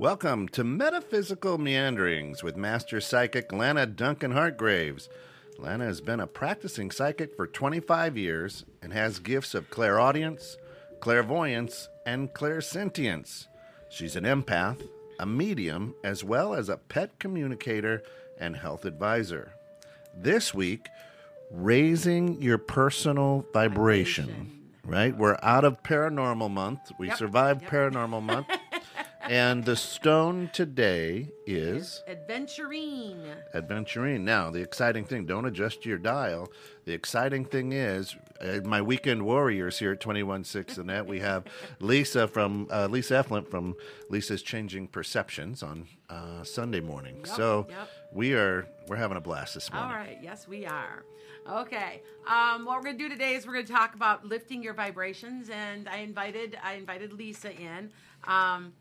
Welcome to Metaphysical Meanderings with Master Psychic Lana Duncan Hargraves. Lana has been a practicing psychic for 25 years and has gifts of clairaudience, clairvoyance, and clairsentience. She's an empath, a medium, as well as a pet communicator and health advisor. This week, raising your personal vibration. Vibration. Right? We're out of paranormal month. We Yep, survived yep. paranormal month. and the stone today is Adventurine. Adventurine. Now, the exciting thing, don't adjust your dial. The exciting thing is, uh, my weekend warriors here at 216 and that we have Lisa from uh, Lisa Eflin from Lisa's Changing Perceptions on uh, Sunday morning. Yep, so yep. we are we're having a blast this morning. All right. Yes, we are. Okay. Um, what we're gonna do today is we're gonna talk about lifting your vibrations, and I invited I invited Lisa in. Um,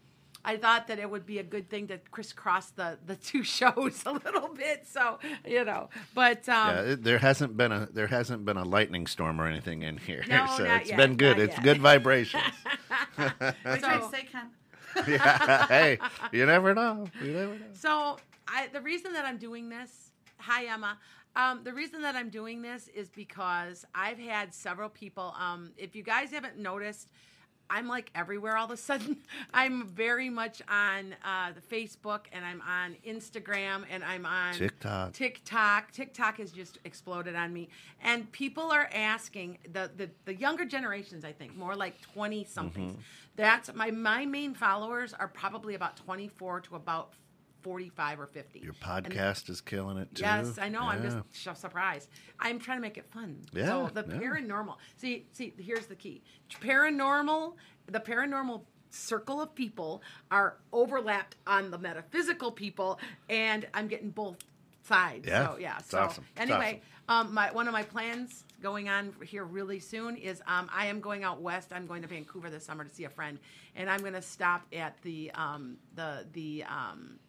I thought that it would be a good thing to crisscross the the two shows a little bit, so you know. But um, Yeah, it, there hasn't been a there hasn't been a lightning storm or anything in here, No, so not it's yet, been good. not It's yet. good vibrations. What are you trying So- to say, Ken? yeah, hey, you never know. You never know. So I, the reason that I'm doing this, hi Emma. Um, the reason that I'm doing this is because I've had several people. Um, if you guys haven't noticed, I'm like everywhere all of a sudden. I'm very much on uh, the Facebook and I'm on Instagram and I'm on TikTok. TikTok. TikTok has just exploded on me, and people are asking the the, the younger generations. I think more like twenty somethings. Mm-hmm. That's my my main followers are probably about twenty four to about forty five or fifty. Your And- podcast is killing it too. Yes, I know. I'm just sh- surprised. I'm trying to make it fun. Yeah, So the yeah. paranormal. See, see. Here's the key. Paranormal. The paranormal circle of people are overlapped on the metaphysical people, and I'm getting both sides. Yeah, So yeah. it's So awesome. Anyway, um, my one of my plans going on here really soon is um, I am going out west. I'm going to Vancouver this summer to see a friend, and I'm going to stop at the um, the the um,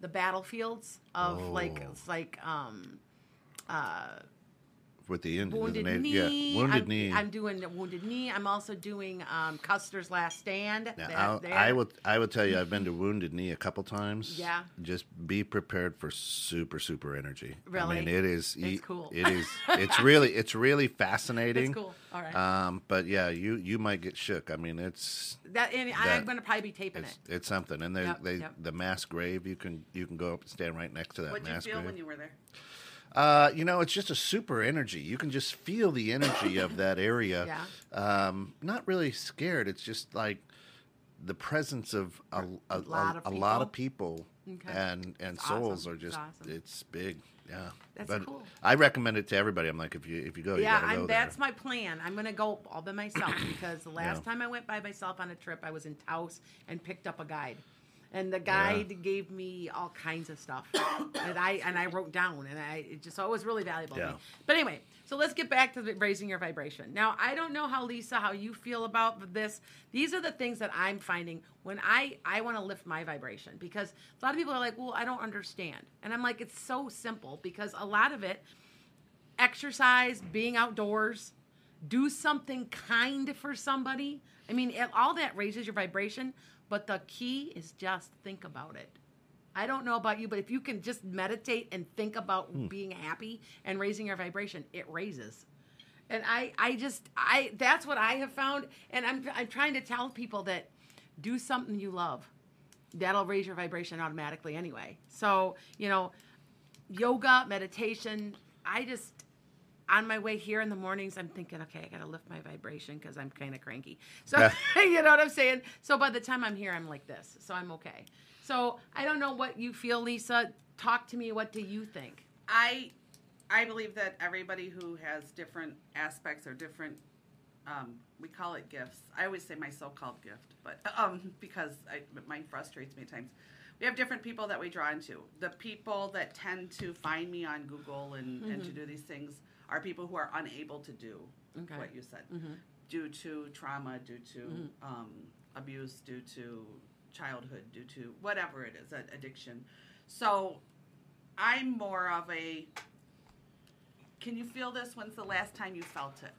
the battlefields of like Oh. it's like um, uh, with the Indians. wounded the knee. Yeah, wounded I'm, knee. I'm doing the wounded knee. I'm also doing um, Custer's Last Stand. Now, That- I'll, there. I will. Tell you, I've been to Wounded Knee a couple times. Yeah. Just be prepared for super, super energy. Really. I mean, it is. It's cool. It is. It's really. It's really fascinating. It's cool. All right. Um, but yeah, you you might get shook. I mean, it's that and that- I'm going to probably be taping it's, it. it's something. And they Yep, they yep. the mass grave. You can you can go up and stand right next to that What did you mass feel grave. when you were there? Uh, you know, it's just a super energy. You can just feel the energy of that area. Yeah. Um, not really scared. It's just like the presence of a, a, a, lot of a lot of people Okay. and and souls awesome. are just It's awesome. it's big. Yeah. That's but cool. I recommend it to everybody. I'm like, if you if you go, you yeah, gotta go that's my plan. I'm going to go all by myself because the last Yeah. time I went by myself on a trip, I was in Taos and picked up a guide. And the guide gave me all kinds of stuff that I and I wrote down, and I it just so it was really valuable. To Yeah. me. But anyway, so let's get back to the, raising your vibration. Now, I don't know how Lisa, how you feel about this. These are the things that I'm finding when I I want to lift my vibration because a lot of people are like, well, I don't understand, and I'm like, it's so simple because a lot of it exercise, being outdoors, do something kind for somebody. I mean, it, all that raises your vibration, but the key is just think about it. I don't know about you, but if you can just meditate and think about hmm. being happy and raising your vibration, it raises. And I, I just, I, that's what I have found. And I'm, I'm trying to tell people that do something you love. That'll raise your vibration automatically anyway. So, you know, yoga, meditation. I just, on my way here in the mornings, I'm thinking, okay, I got to lift my vibration because I'm kind of cranky. So, you know what I'm saying? So by the time I'm here, I'm like this. So I'm okay. So I don't know what you feel, Lisa. Talk to me. What do you think? I I believe that everybody who has different aspects or different um, we call it gifts. I always say my so-called gift, but um, because I, mine frustrates me at times. We have different people that we draw into. The people that tend to find me on Google and, and to do these things are people who are unable to do Okay. what you said, due to trauma, due to um, abuse, due to childhood, due to whatever it is, addiction. So I'm more of a can you feel this? When's the last time you felt it?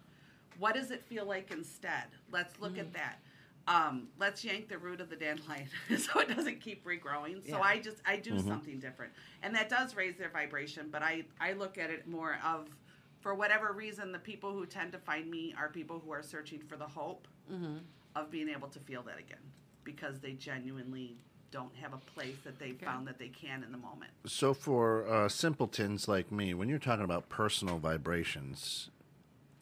What does it feel like instead? Let's look at that. um, let's yank the root of the dandelion so it doesn't keep regrowing. So Yeah. I just I do something different, and that does raise their vibration. But I I look at it more of for whatever reason the people who tend to find me are people who are searching for the hope Mm-hmm. of being able to feel that again because they genuinely don't have a place that they Okay. found that they can in the moment. So for uh, simpletons like me, when you're talking about personal vibrations,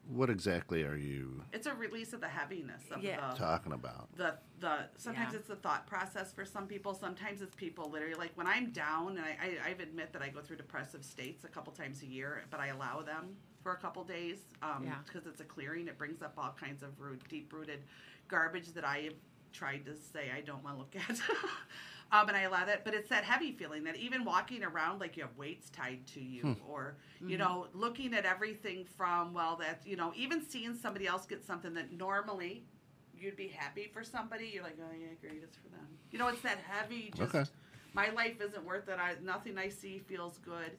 what exactly are you It's a release of the heaviness of Yeah. the talking about? the the sometimes Yeah. it's the thought process for some people sometimes it's people literally like when i'm down and I, I i admit that i go through depressive states a couple times a year but i allow them for a couple days um Yeah. because it's a clearing it brings up all kinds of root deep rooted garbage that i have tried to say i don't want to look at um and i allow that but it's that heavy feeling that even walking around like you have weights tied to you or you know looking at everything from well that you know even seeing somebody else get something that normally you'd be happy for somebody. You're like, oh yeah, great, it's for them. You know, it's that heavy. Just Okay. my life isn't worth it. I nothing I see feels good,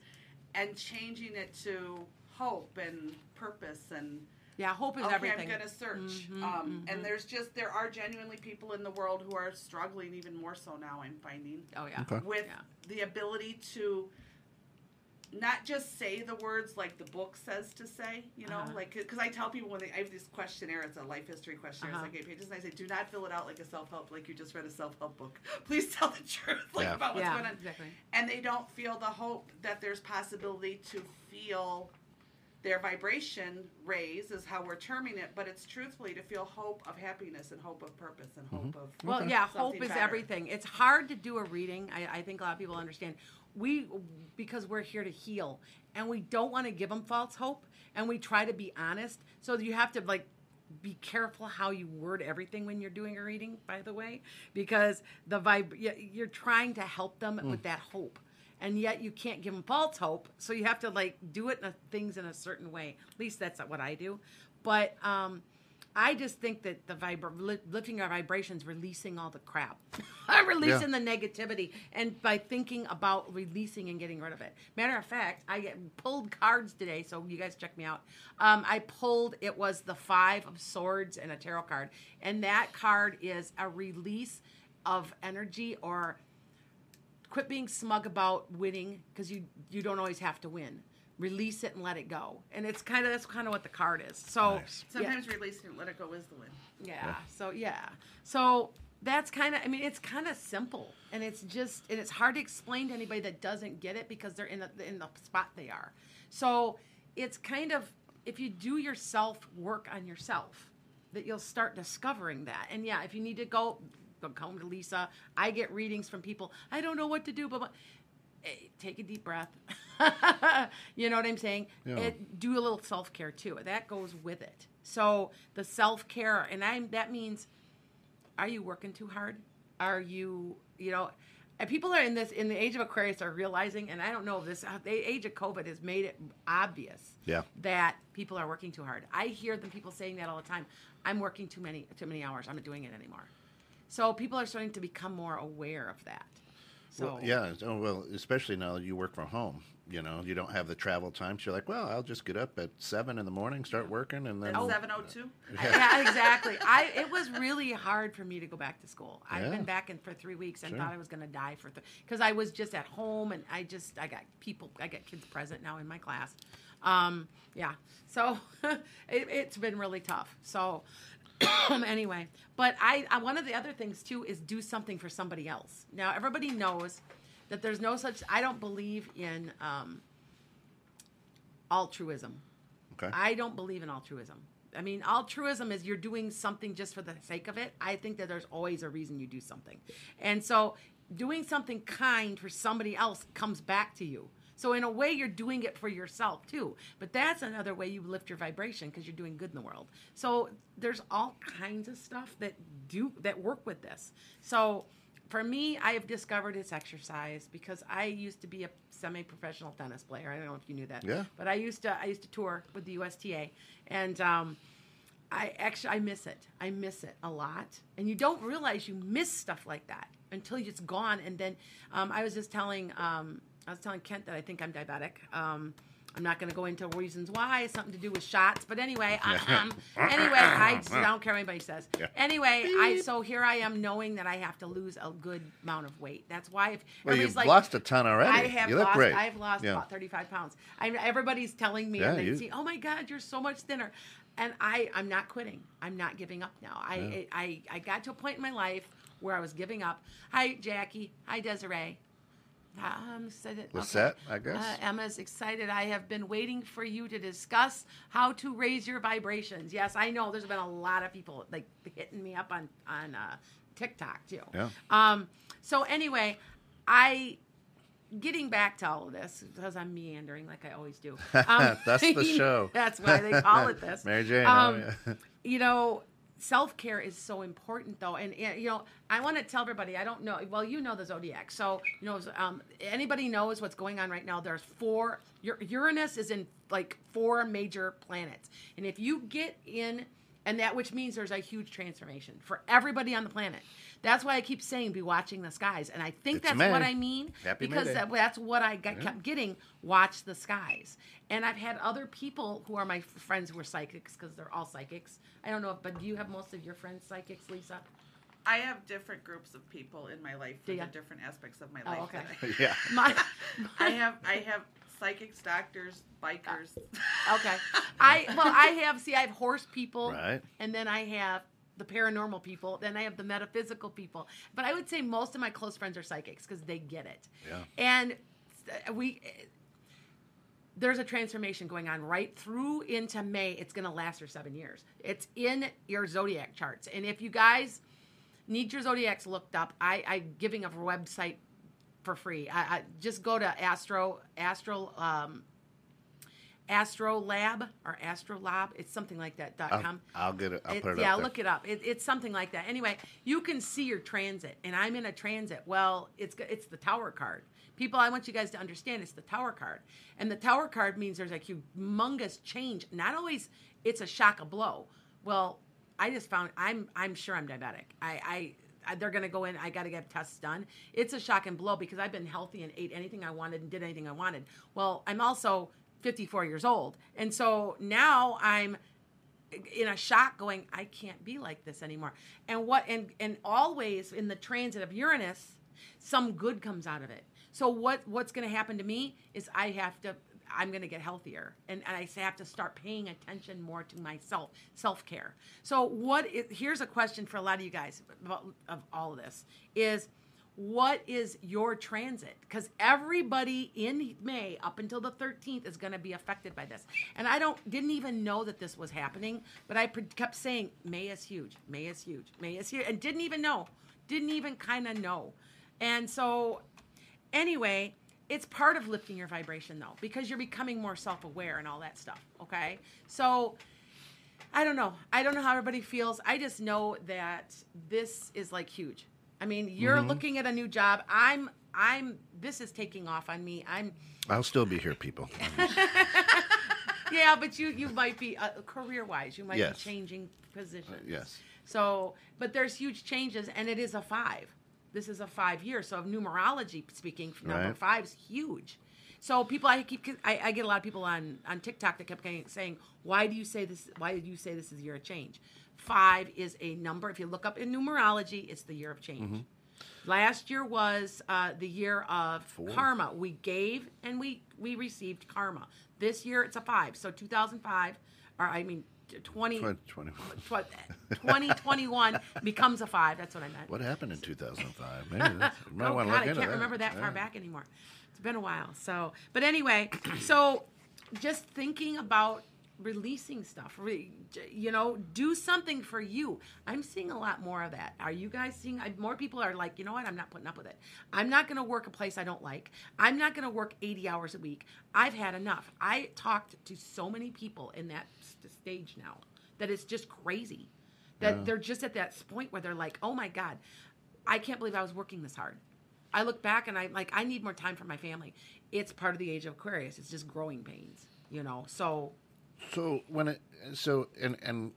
and changing it to hope and purpose and Yeah, hope is okay, everything. I'm gonna search. Mhm, um, mhm. And there's just there are genuinely people in the world who are struggling even more so now. I'm finding oh yeah. Okay. with Yeah. the ability to not just say the words like the book says to say, you know, Uh-huh. like because I tell people when they, I have this questionnaire, it's a life history questionnaire, Uh-huh. it's like eight pages, and I say, do not fill it out like a self help, like you just read a self help book. Please tell the truth, like Yeah. about what's yeah, going on, exactly. and they don't feel the hope that there's possibility to feel their vibration raise is how we're terming it, but it's truthfully to feel hope of happiness and hope of purpose and hope mm-hmm. of Well, Okay. yeah, hope is better. everything. It's hard to do a reading. I, I think a lot of people understand. We because we're here to heal, and we don't want to give them false hope, and we try to be honest. So you have to like be careful how you word everything when you're doing a reading. By the way, because the vibe you're trying to help them mm. with that hope. And yet you can't give them false hope, so you have to like do it in a, things in a certain way. At least that's what I do. But um, I just think that the vibra- lifting our vibrations, releasing all the crap, releasing the negativity, and by thinking about releasing and getting rid of it. Matter of fact, I get pulled cards today, so you guys check me out. Um, I pulled it was the five of swords and a tarot card, and that card is a release of energy or quit being smug about winning because you you don't always have to win. Release it and let it go, and it's kind of that's kind of what the card is. So Nice. yeah. Sometimes releasing it, let it go is the win. Yeah. So yeah. So that's kind of. I mean, it's kind of simple, and it's just, and it's hard to explain to anybody that doesn't get it because they're in the in the spot they are. So it's kind of if you do yourself work on yourself, that you'll start discovering that. And yeah, if you need to go, go home to Lisa. I get readings from people. I don't know what to do, but. but eh, Take a deep breath. you know what I'm saying? Yeah. It, do a little self care too. That goes with it. So the self care, and I'm that means, are you working too hard? Are you, you know, and people are in this in the age of Aquarius are realizing, and I don't know if this the age of COVID has made it obvious. Yeah. That people are working too hard. I hear them people saying that all the time. I'm working too many too many hours. I'm not doing it anymore. So people are starting to become more aware of that. So Well, yeah. Oh, well, especially now that you work from home. You know, you don't have the travel time. So you're like, well, I'll just get up at seven in the morning, start working, and then. At 702. yeah, exactly. I it was really hard for me to go back to school. I've Yeah. been back in for three weeks and Sure. thought I was going to die for because I was just at home and I just I got people I got kids present now in my class. Um, yeah, so it, it's been really tough. So anyway, but I, I one of the other things too is do something for somebody else. Now everybody knows that there's no such. I don't believe in um, altruism. Okay. I don't believe in altruism. I mean, altruism is you're doing something just for the sake of it. I think that there's always a reason you do something. And so doing something kind for somebody else comes back to you. So in a way you're doing it for yourself too. But that's another way you lift your vibration because you're doing good in the world. So there's all kinds of stuff that do that work with this. So for me, I have discovered it's exercise because I used to be a semi-professional tennis player. I don't know if you knew that. Yeah. But I used to I used to tour with the USTA, and um, I actually I miss it. I miss it a lot, and you don't realize you miss stuff like that until it's gone. And then um, I was just telling um, I was telling Kent that I think I'm diabetic. Um, I'm not going to go into reasons why. It's something to do with shots. But anyway, um, anyway, I, I don't care what anybody says. Yeah. Anyway, I so here I am knowing that I have to lose a good amount of weight. That's why if well, you've like, lost a ton already. I have you look lost. great. I've lost Yeah. about 35 pounds. I, everybody's telling me, Yeah, and they you- see, oh my God, you're so much thinner. And I, I'm not quitting. I'm not giving up now. I, I, I got to a point in my life where I was giving up. Hi, Jackie. Hi, Desiree. I'm excited. Lisette, I guess. Uh, Emma's excited. I have been waiting for you to discuss how to raise your vibrations. Yes, I know. There's been a lot of people like hitting me up on on uh, TikTok too. Yeah. Um. So anyway, I getting back to all of this because I'm meandering like I always do. Um, That's the show. That's why they call it this. Mary Jane. Um, oh, yeah. you know self care is so important though and, you know i want to tell everybody i don't know well you know the zodiac so you know um, anybody knows what's going on right now there's four Ur- uranus is in like four major planets and if you get in and that which means there's a huge transformation for everybody on the planet that's why i keep saying be watching the skies and i think It's that's May. what i mean Happy because that, that's what i got, kept getting watch the skies and i've had other people who are my friends who are psychics because they're all psychics i don't know if but do you have most of your friends psychics lisa I have different groups of people in my life for Do the different aspects of my Oh, life. okay. that yeah. my, I, I have I have psychics, doctors, bikers. Uh, okay i well i have see i have horse people Right. and then i have the paranormal people then i have the metaphysical people but i would say most of my close friends are psychics because they get it Yeah. and uh, we there's a transformation going on right through into May. It's going to last for seven years. It's in your zodiac charts. And if you guys need your zodiacs looked up, I, I'm giving a website for free. I, I just go to Astro Astro um, Astro Lab or Astrolab. It's something like that. dot I'll, com. I'll get it. I'll It- it yeah, look it up. It, it's something like that. Anyway, you can see your transit, and I'm in a transit. Well, it's it's the Tower card. People, I want you guys to understand it's the Tower card, and the Tower card means there's a humongous change. Not always it's a shock, a blow. Well, I just found I'm I'm sure I'm diabetic. I. I I- they're going to go in. I got to get tests done. It's a shock and blow because I've been healthy and ate anything I wanted and did anything I wanted. Well, I'm also 54 years old. And so now I'm in a shock going i can't be like this anymore. And what and and always in the transit of uranus some good comes out of it. So what what's going to happen to me is i have to i'm going to get healthier and, and i have to start paying attention more to myself self-care. So what is, here's a question for a lot of you guys about, of all of this is what is your transit because everybody in may up until the 13th is going to be affected by this and i don't didn't even know that this was happening but i kept saying may is huge may is huge may is here and didn't even know didn't even kind of know and so anyway it's part of lifting your vibration though because you're becoming more self-aware and all that stuff okay so I don't know. I don't know how everybody feels. I just know that this is like huge. I mean, you're Mm-hmm. looking at a new job. I'm I'm this is taking off on me. I'm I'll still be here, people. yeah, but you you might be uh, career-wise, you might Yes. be changing positions. yes. So, but there's huge changes and it is a 5. This is a 5 year. So, of numerology speaking, number Right. 5 is huge. So people, I keep, I, I get a lot of people on on TikTok that kept saying, "Why do you say this? Why did you say this is of change?" Five is a number. If you look up in numerology, it's the year of change. Mm-hmm. Last year was uh, the year of karma. We gave and we we received karma. This year it's a five. So 2005, or I mean 20, Twen- 20 tw- 2021 becomes a five. That's what I meant. What happened in 2005? Maybe you might oh want God, to look I can't that. remember that far Yeah. back anymore. It's been a while. So, but anyway, so just thinking about releasing stuff, re, you know, do something for you. I'm seeing a lot more of that. Are you guys seeing? I- More people are like, you know what? I'm not putting up with it. I'm not going to work a place I don't like. I'm not going to work 80 hours a week. I've had enough. I talked to so many people in that st- stage now that it's just crazy. That Yeah. they're just at that point where they're like, oh my God, I can't believe I was working this hard. I look back and I'm like, I need more time for my family. It's part of the age of Aquarius. It's just growing pains, you know. So So when it so and and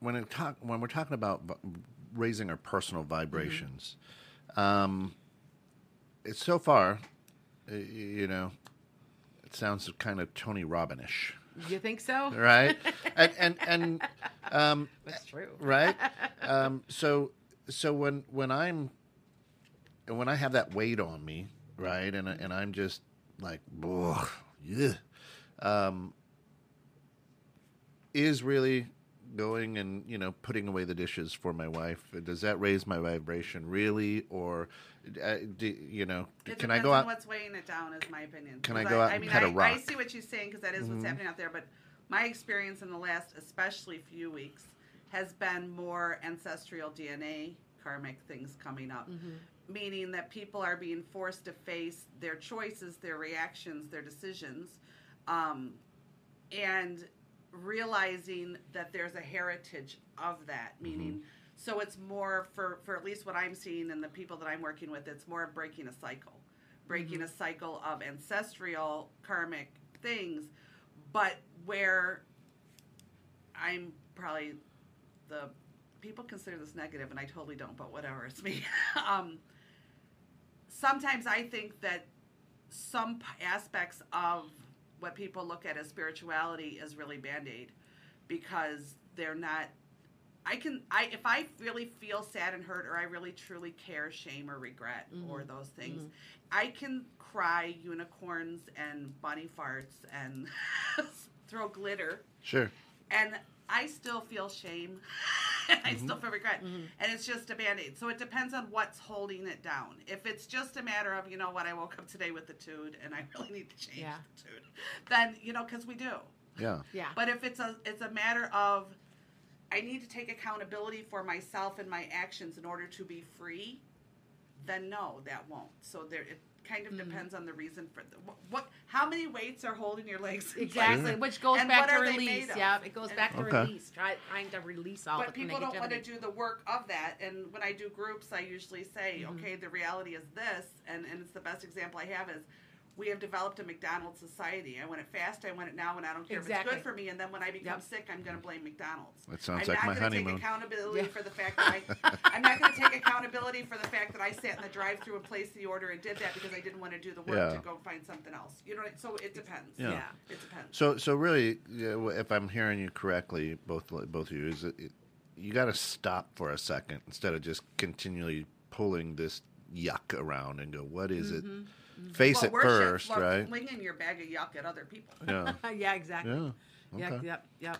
when it talk when we're talking about raising our personal vibrations, um, it's so far, you know, It sounds kind of Tony Robbinish, You think so? right? and and and um, That's true. right? Um, so so when when I'm and when I have that weight on me, right, and and I'm just like, yeah, um, is really going and you know putting away the dishes for my wife. Does that raise my vibration really, or uh, do, you know, It can I depends go on out? what's weighing it down, is my opinion. Can i go out I and mean, pet a I, I rock? see what you're saying because that is Mm-hmm. what's happening out there. But my experience in the last, especially few weeks, has been more ancestral DNA karmic things coming up. Mm-hmm. Meaning that people are being forced to face their choices, their reactions, their decisions, um, and realizing that there's a heritage of that. Meaning, so it's more for for at least what I'm seeing and the people that I'm working with. It's more of breaking a cycle, breaking a cycle of ancestral karmic things, but where I'm probably the people consider this negative, and I totally don't. But whatever, it's me. um, sometimes I think that some p- aspects of what people look at as spirituality is really band aid because they're not. I can I if I really feel sad and hurt or I really truly care shame or regret mm-hmm. or those things, mm-hmm. I can cry unicorns and bunny farts and throw glitter Sure. and I still feel shame. I mm-hmm. still feel regret. Mm-hmm. And it's just a band aid. So it depends on what's holding it down. If it's just a matter of, you know what, I woke up today with the tude and I really need to change Yeah. the tude, then, you know, because we do. Yeah. Yeah. But if it's a it's a matter of I need to take accountability for myself and my actions in order to be free, then no, that won't. So there it kind of depends on the reason for the, what, what how many weights are holding your legs in place? Exactly, which goes And back to release. Yeah, it goes back to Okay. release. Try, trying to release all but the people don't want to do the work of that and when i do groups i usually say Mm-hmm. okay the reality is this and, and it's the best example i have is we have developed a mcdonald's society i want it fast i want it now and i don't care if it's good for me and then when i become Yep. sick i'm going to blame mcdonald's That sounds I'm like not my gonna take accountability Yeah. for the fact that I, I'm not going to take accountability for the fact that I sat in the drive-through and placed the order and did that because I didn't want to do the work Yeah. to go find something else. You know, so it depends. Yeah. Yeah. it depends. So, so really, if I'm hearing you correctly, both both of you, is it, it, you got to stop for a second instead of just continually pulling this yuck around and go, what is it? Mm-hmm. Face Well, it first, well, right? Flinging your bag of yuck at other people. Yeah, yeah, exactly. yeah. Yep, Okay. yep, yep.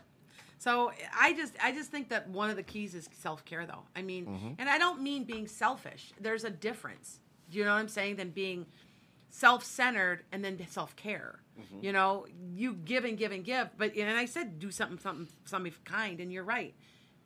So I just I just think that one of the keys is self care though. I mean, Mm-hmm. and I don't mean being selfish. There's a difference. Do you know what I'm saying? Than being self centered and then self care. Mm-hmm. You know, you give and give and give, but and I said do something something something kind, and you're right.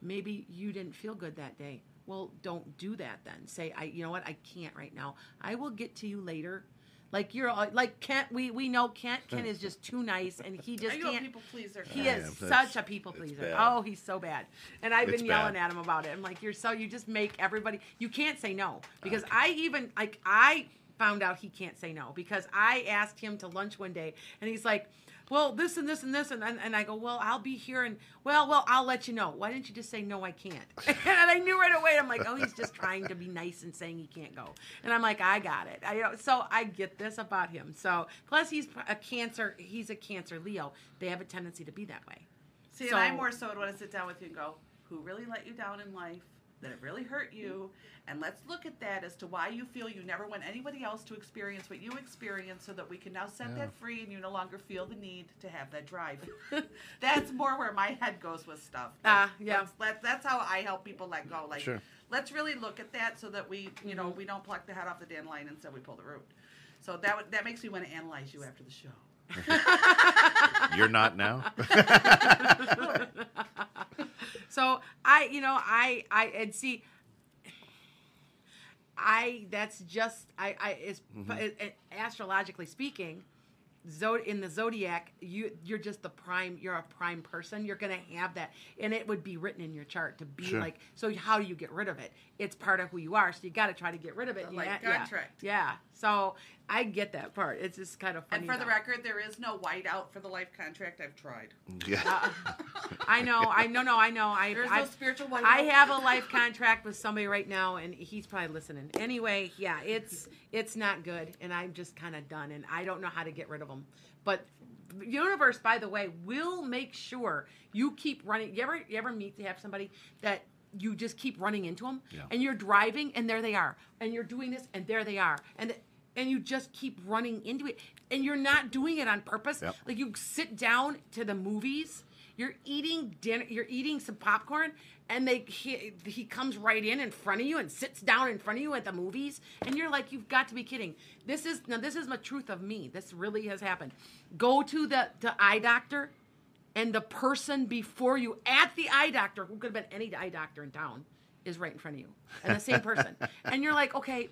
Maybe you didn't feel good that day. Well, don't do that then. Say I you know what I can't right now. I will get to you later. Like you're all- like Kent. We we know Kent. Kent is just too nice, and he just Are you can't. people pleaser? He I is am. That's- such a people it's pleaser. bad. Oh, he's so bad. And I've It's been yelling bad. at him about it. I'm like, you're so you just make everybody you can't say no. Ah, because I even like I found out he can't say no because I asked him to lunch one day and he's like, Well, this and this and this and and, and I go, Well, I'll be here and well, well, I'll let you know. Why didn't you just say no I can't? and I knew right away. I'm like, Oh, he's just trying to be nice and saying he can't go. And I'm like, I got it. I you know, so I get this about him. So plus he's a cancer he's a cancer Leo. They have a tendency to be that way. See, So- and I more so would want to sit down with you and go, who really let you down in life? That it really hurt you, and let's look at that as to why you feel you never want anybody else to experience what you experienced, so that we can now set Yeah. that free, and you no longer feel the need to have that drive. that's more where my head goes with stuff. Ah, yeah. Let's- let- that's how I help people let go. Like, Sure. let's really look at that, so that we, you know, we don't pluck the head off the dandelion, instead we pull the root. So that would- that makes me want to analyze you after the show. You're not now. So I, you know, I, I, and see, I, that's just, I, I, is mm-hmm. it, it- astrologically speaking, zod in the zodiac, you, you're just the prime, you're a prime person. You're gonna have that, and it would be written in your chart to be Sure. like. So how do you get rid of it? It's part of who you are. So you got to try to get rid of it. Like yeah, yeah. Yeah. So I get that part. It's just kind of funny. And for the record, there is no whiteout for the life contract. I've tried. Yeah. Uh, I know, I know, no, I know. I, There's I, no spiritual whiteout. I have a life contract with somebody right now, and he's probably listening. Anyway, yeah, it's it's not good, and I'm just kind of done, and I don't know how to get rid of them. But universe, by the way, will make sure you keep running. You ever you ever meet to have somebody that you just keep running into them, Yeah. and you're driving, and there they are, and you're doing this, and there they are, and. And you just keep running into it, and you're not doing it on purpose. Yep. Like you sit down to the movies, you're eating dinner, you're eating some popcorn, and they he, he comes right in in front of you and sits down in front of you at the movies, and you're like, you've got to be kidding. This is now this is the truth of me. This really has happened. Go to the the eye doctor, and the person before you at the eye doctor, who could have been any eye doctor in town, is right in front of you, and the same person, and you're like, okay.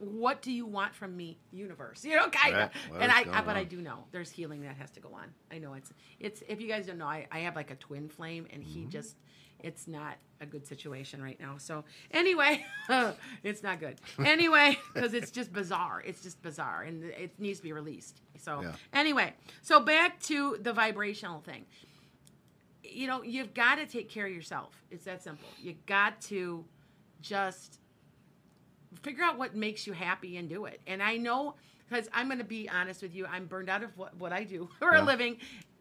What do you want from me, universe? You know, kind of. Right. And I, I, going but I do know there's healing that has to go on. I know it's, it's. If you guys don't know, I, I have like a twin flame, and he Mm-hmm. just, it's not a good situation right now. So anyway, it's not good. Anyway, because it's just bizarre. It's just bizarre, and it needs to be released. So Yeah. anyway, so back to the vibrational thing you know, you've got to take care of yourself. It's that simple. You got to just figure out what makes you happy and do it. And I know, because I'm going to be honest with you, I'm burned out of what, what I do for Yeah. a living.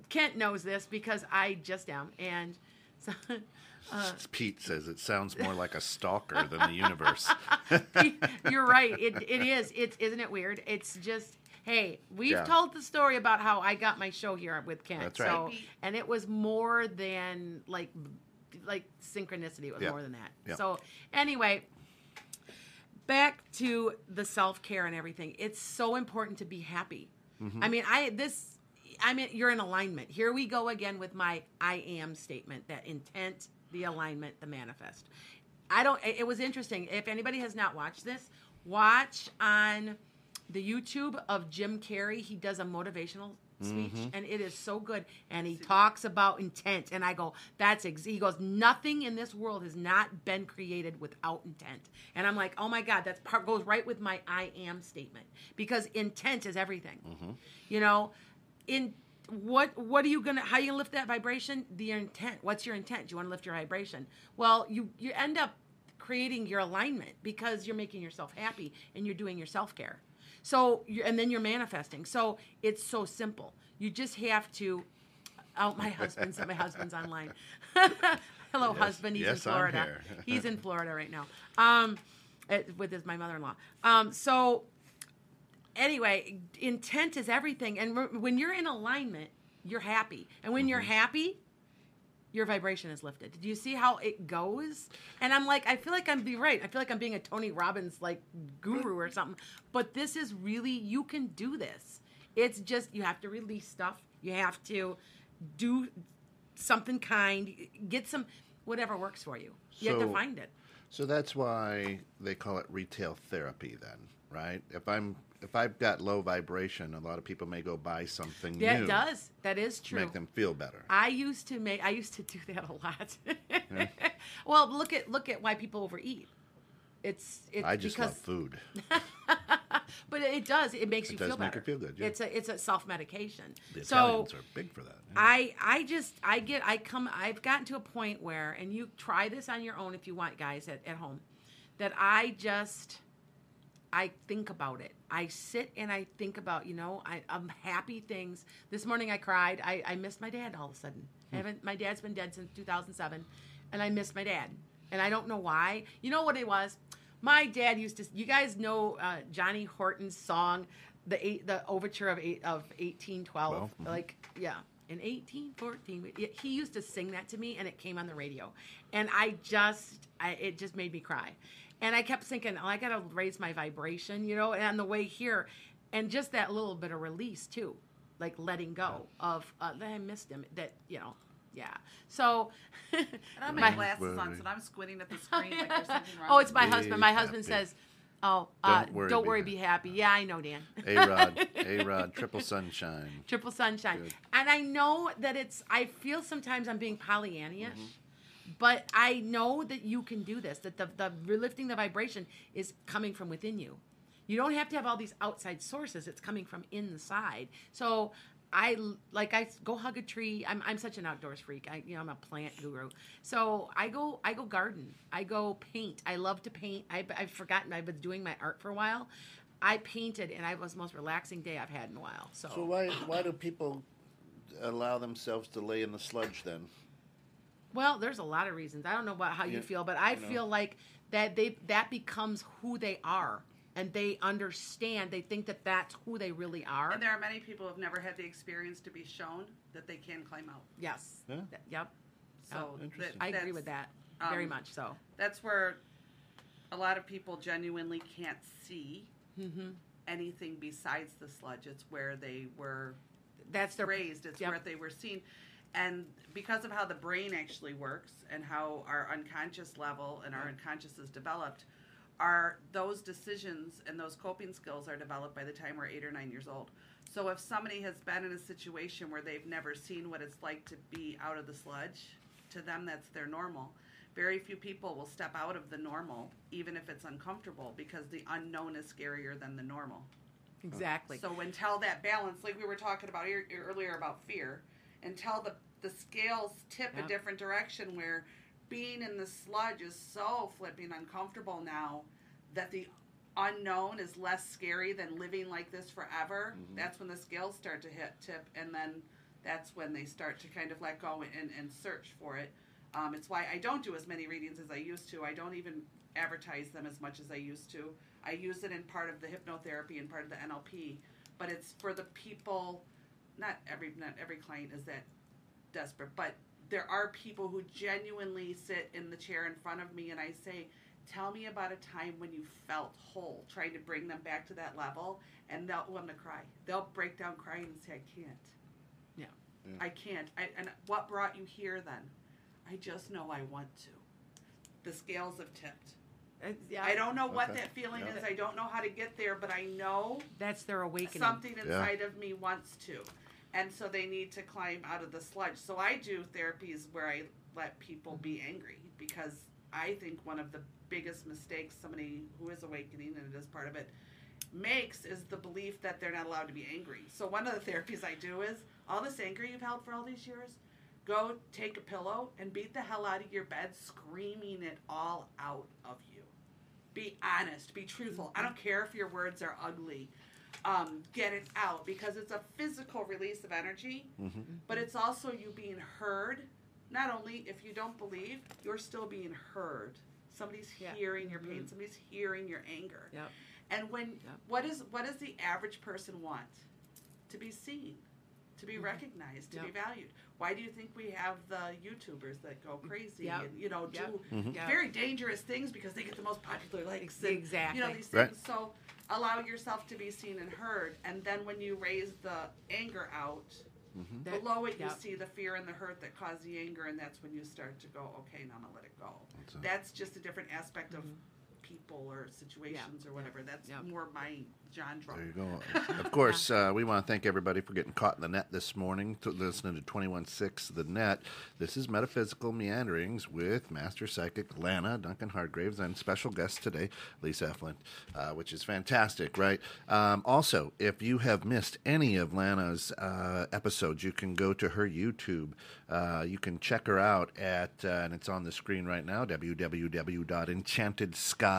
Kent knows this because I just am. And so, uh, As Pete says it sounds more like a stalker than the universe. You're right. It, it is. It's isn't it weird? It's just hey, we've Yeah. told the story about how I got my show here with Kent. That's right. So, and it was more than like like synchronicity. It was Yeah. more than that. So anyway, back to the self care and everything. It's so important to be happy. Mm-hmm. I mean, I this. I mean, you're in alignment. Here we go again with my I am statement that intent, the alignment, the manifest. I don't, it it was interesting. If anybody has not watched this, watch on the YouTube of Jim Carrey. He does a motivational speech mm-hmm. and it is so good. And he talks about intent. And I go, that's, ex-. he goes, nothing in this world has not been created without intent. And I'm like, oh my God, that part goes right with my I am statement because intent is everything. Mm-hmm. You know, in what what are you gonna how you gonna lift that vibration the intent what's your intent do you want to lift your vibration well you you end up creating your alignment because you're making yourself happy and you're doing your self-care so you and then you're manifesting. So it's so simple. You just have to oh my husband husband's my husband's online. Hello husband he's yes, in I'm florida. he's in florida right now. Um with his my mother-in-law. Um so anyway, intent is everything. And when you're in alignment, you're happy. And when you're happy, your vibration is lifted. Do you see how it goes? And I'm like, I feel like I'm be right. I feel like I'm being a Tony Robbins like guru or something. But this is really you can do this. It's just you have to release stuff. You have to do something kind. Get some whatever works for you. You have to find it. So that's why they call it retail therapy then, right? If I'm if I've got low vibration, a lot of people may go buy something Yeah, new it does. That is true. make them feel better. I used to make. I used to do that a lot. well, look at look at why people overeat. It's it's I just because, love food. but it does. It makes It you does feel make better. it feel good, yeah. It's a it's a self medication. The So Italians are big for that. yeah. I I just I get I come I've gotten to a point where and you try this on your own if you want guys at, at home that I just I think about it. I sit and I think about, you know, I, I'm happy things. This morning I cried. I, I missed my dad all of a sudden. I haven't my dad's been dead since 2007 and I missed my dad. And I don't know why. You know what it was? My dad used to you guys know uh, Johnny Horton's song the eight, the overture of eight, of 1812 Well, mhm. like yeah in 1814 he used to sing that to me and it came on the radio and i just I, it just made me cry and i kept thinking oh i gotta raise my vibration you know and on the way here and just that little bit of release too like letting go of uh, that i missed him that you know yeah so And I have my, My- glasses on, so I'm squinting at the screen like there's something wrong. oh it's my Be husband my husband happy. says oh uh, Don't worry, don't be worry happy. be happy yeah i know dan A Rod, A Rod, triple sunshine. triple sunshine. Good. And I know that it's. I feel sometimes I'm being Pollyannish, Mm-hmm. But I know that you can do this. That the the lifting the vibration is coming from within you. You don't have to have all these outside sources. It's coming from inside. So I like I go hug a tree. I'm I'm such an outdoors freak. I you know I'm a plant guru. So I go I go garden. I go paint. I love to paint. I, I've forgotten. I've been doing my art for a while. I painted and I was the most relaxing day I've had in a while. So, So why why do people allow themselves to lay in the sludge then? Well, there's a lot of reasons. I don't know about how you Yeah, feel, but I you know. feel like that they that becomes who they are and they understand. They think that that's who they really are. And there are many people who have never had the experience to be shown that they can climb out. yes. Yeah. Th- Yep. So Oh, interesting. I agree with that. Very um, much so. That's where a lot of people genuinely can't see Mm-hmm. anything besides the sludge. It's where they were That's their raised. It's Yep. where they were seen. And because of how the brain actually works and how our unconscious level and our unconscious is developed, are those decisions and those coping skills are developed by the time we're eight or nine years old. So if somebody has been in a situation where they've never seen what it's like to be out of the sludge, to them that's their normal. Very few people will step out of the normal, even if it's uncomfortable, because the unknown is scarier than the normal. exactly. So until that balance, like we were talking about earlier about fear, until the the scales tip Yep. a different direction, where being in the sludge is so flipping uncomfortable now that the unknown is less scary than living like this forever. That's when the scales start to hit tip, and then that's when they start to kind of let go and, and search for it. Um, it's why I don't do as many readings as I used to. I don't even advertise them as much as I used to. I use it in part of the hypnotherapy and part of the NLP, but it's for the people. Not every not every client is that desperate, but there are people who genuinely sit in the chair in front of me and I say, "Tell me about a time when you felt whole." Trying to bring them back to that level, and they'll want to cry. They'll break down crying and say, "I can't." Yeah. Yeah. I can't. I, and what brought you here then? I just know I want to. The scales have tipped. Yeah, I don't know what Okay. that feeling Yeah. is. I don't know how to get there, but I know That's their awakening. something Yeah. inside of me wants to. And so they need to climb out of the sludge. So I do therapies where I let people be angry because I think one of the biggest mistakes somebody who is awakening, and it is part of it, makes is the belief that they're not allowed to be angry. So one of the therapies I do is all this anger you've held for all these years, go take a pillow and beat the hell out of your bed, screaming it all out of you. Be honest, be truthful. I don't care if your words are ugly. Um, get it out because it's a physical release of energy, Mm-hmm. but it's also you being heard. Not only if you don't believe, you're still being heard. Somebody's Yeah. hearing your pain. Mhm. Somebody's hearing your anger. Yep. And when Yep. what is what does the average person want? To be seen, to be Mhm. recognized, to be valued. Why do you think we have the YouTubers that go crazy Yep. and you know do Yep. Mhm. Yep. very dangerous things because they get the most popular likes and Exactly. you know these things. Right. So allow yourself to be seen and heard, and then when you raise the anger out, Mm-hmm. That- below it you see the fear and the hurt that caused the anger, and that's when you start to go, okay, now I'm gonna let it go. That's it. That's just a different aspect of Mhm. People or situations or whatever. That's Yep. more my genre. There you go. Of course, uh, we want to thank everybody for getting caught in the net this morning, to listening to 21.6 The Net. This is Metaphysical Meanderings with Master Psychic Lana Duncan Hargraves and special guest today, Lisa Eflin, uh, which is fantastic, right? Um, also, if you have missed any of Lana's uh, episodes, you can go to her YouTube. Uh, you can check her out at, uh, and it's on the screen right now, www.enchantedsky.com.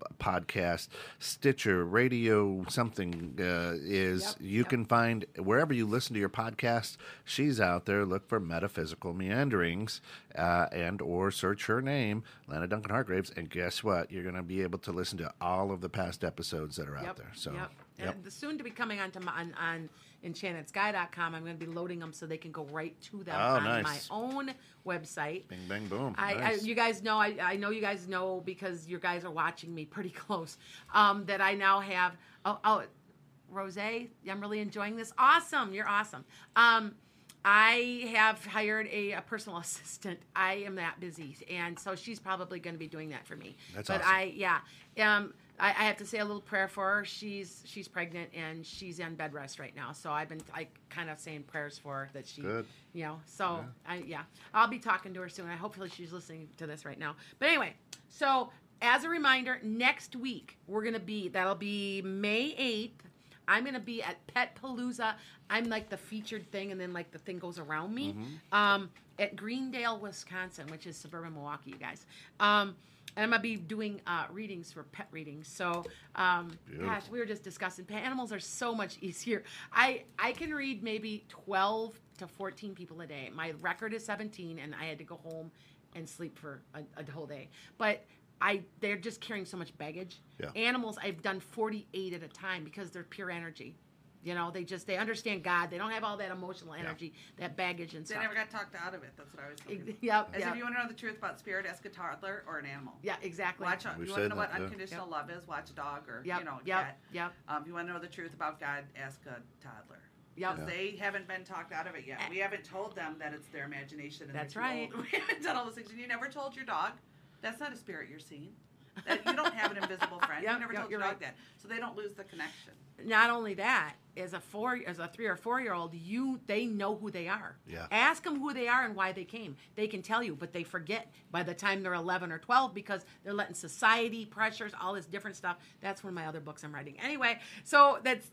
actually, on that's my ra- my website. Website. And, and YouTube is Lana's Enchanted. Sky. Lana's Enchanted Sky. yep. But on her website, there'll be a link to her YouTube station. There'll be, be a link to her Facebook, to her TikTok, all that good stuff that she has. Follow her, like her. Do the same for 216 the Net. And also remember, out on Spotify, Apple Podcasts, Google podcast, Stitcher, Radio, something uh, is Yep, you yep. can find wherever you listen to your podcast. She's out there. Look for metaphysical meanderings, uh, and or search her name, Lana Duncan Hargraves, and guess what? You're going to be able to listen to all of the past episodes that are out there. So, yep. yep. And the soon to be coming onto my, on, on enchantedsky.com. I'm going to be loading them so they can go right to them Oh, on nice. my own website. Bing, bang, boom. I, Nice. I, you guys know, I, I know you guys know because you guys are watching me pretty close. Um, that I now have. Oh, oh, Rose, I'm really enjoying this. Awesome, you're awesome. Um, I have hired a, a personal assistant. I am that busy, and so she's probably going to be doing that for me. That's but awesome. I, yeah, um, I, I have to say a little prayer for her. She's she's pregnant and she's on bed rest right now. So I've been like kind of saying prayers for her that she, Good. you know. So I yeah, I'll be talking to her soon. I hopefully she's listening to this right now. But anyway, so as a reminder, next week we're gonna be that'll be May eighth. I'm gonna be at Pet Palooza. I'm like the featured thing, and then like the thing goes around me. Um, at Greendale, Wisconsin, which is suburban Milwaukee, you guys. Um, and I'm gonna be doing uh, readings for pet readings. So, um, gosh, we were just discussing pet animals are so much easier. I I can read maybe 12 to 14 people a day. My record is 17, and I had to go home and sleep for a, a whole day. But I they're just carrying so much baggage. Yeah. Animals, I've done 48 at a time because they're pure energy. You know, they just they understand God. They don't have all that emotional energy, that baggage and They stuff. They never got talked out of it. That's what I was thinking. Yep, As yep. if you want to know the truth about spirit, ask a toddler or an animal. Yeah, exactly. Watch. We've you want to said know what that, yeah. unconditional Yep. love is? Watch a dog or Yep, you know yep, cat. yep. Um, you want to know the truth about God, ask a toddler. Yep. 'Cause They haven't been talked out of it yet. We haven't told them that it's their imagination. And That's right. old. We haven't done all those things. And you never told your dog. That's not a spirit you're seeing. That, you don't have an invisible friend. Yep, you never yep, told you're your dog right. that. So they don't lose the connection. not only that, as a four, as a three or four year old, you they know who they are. Yeah. Ask them who they are and why they came. They can tell you, but they forget by the time they're 11 or 12 because they're letting society pressures, all this different stuff. That's one of my other books I'm writing. Anyway, so that's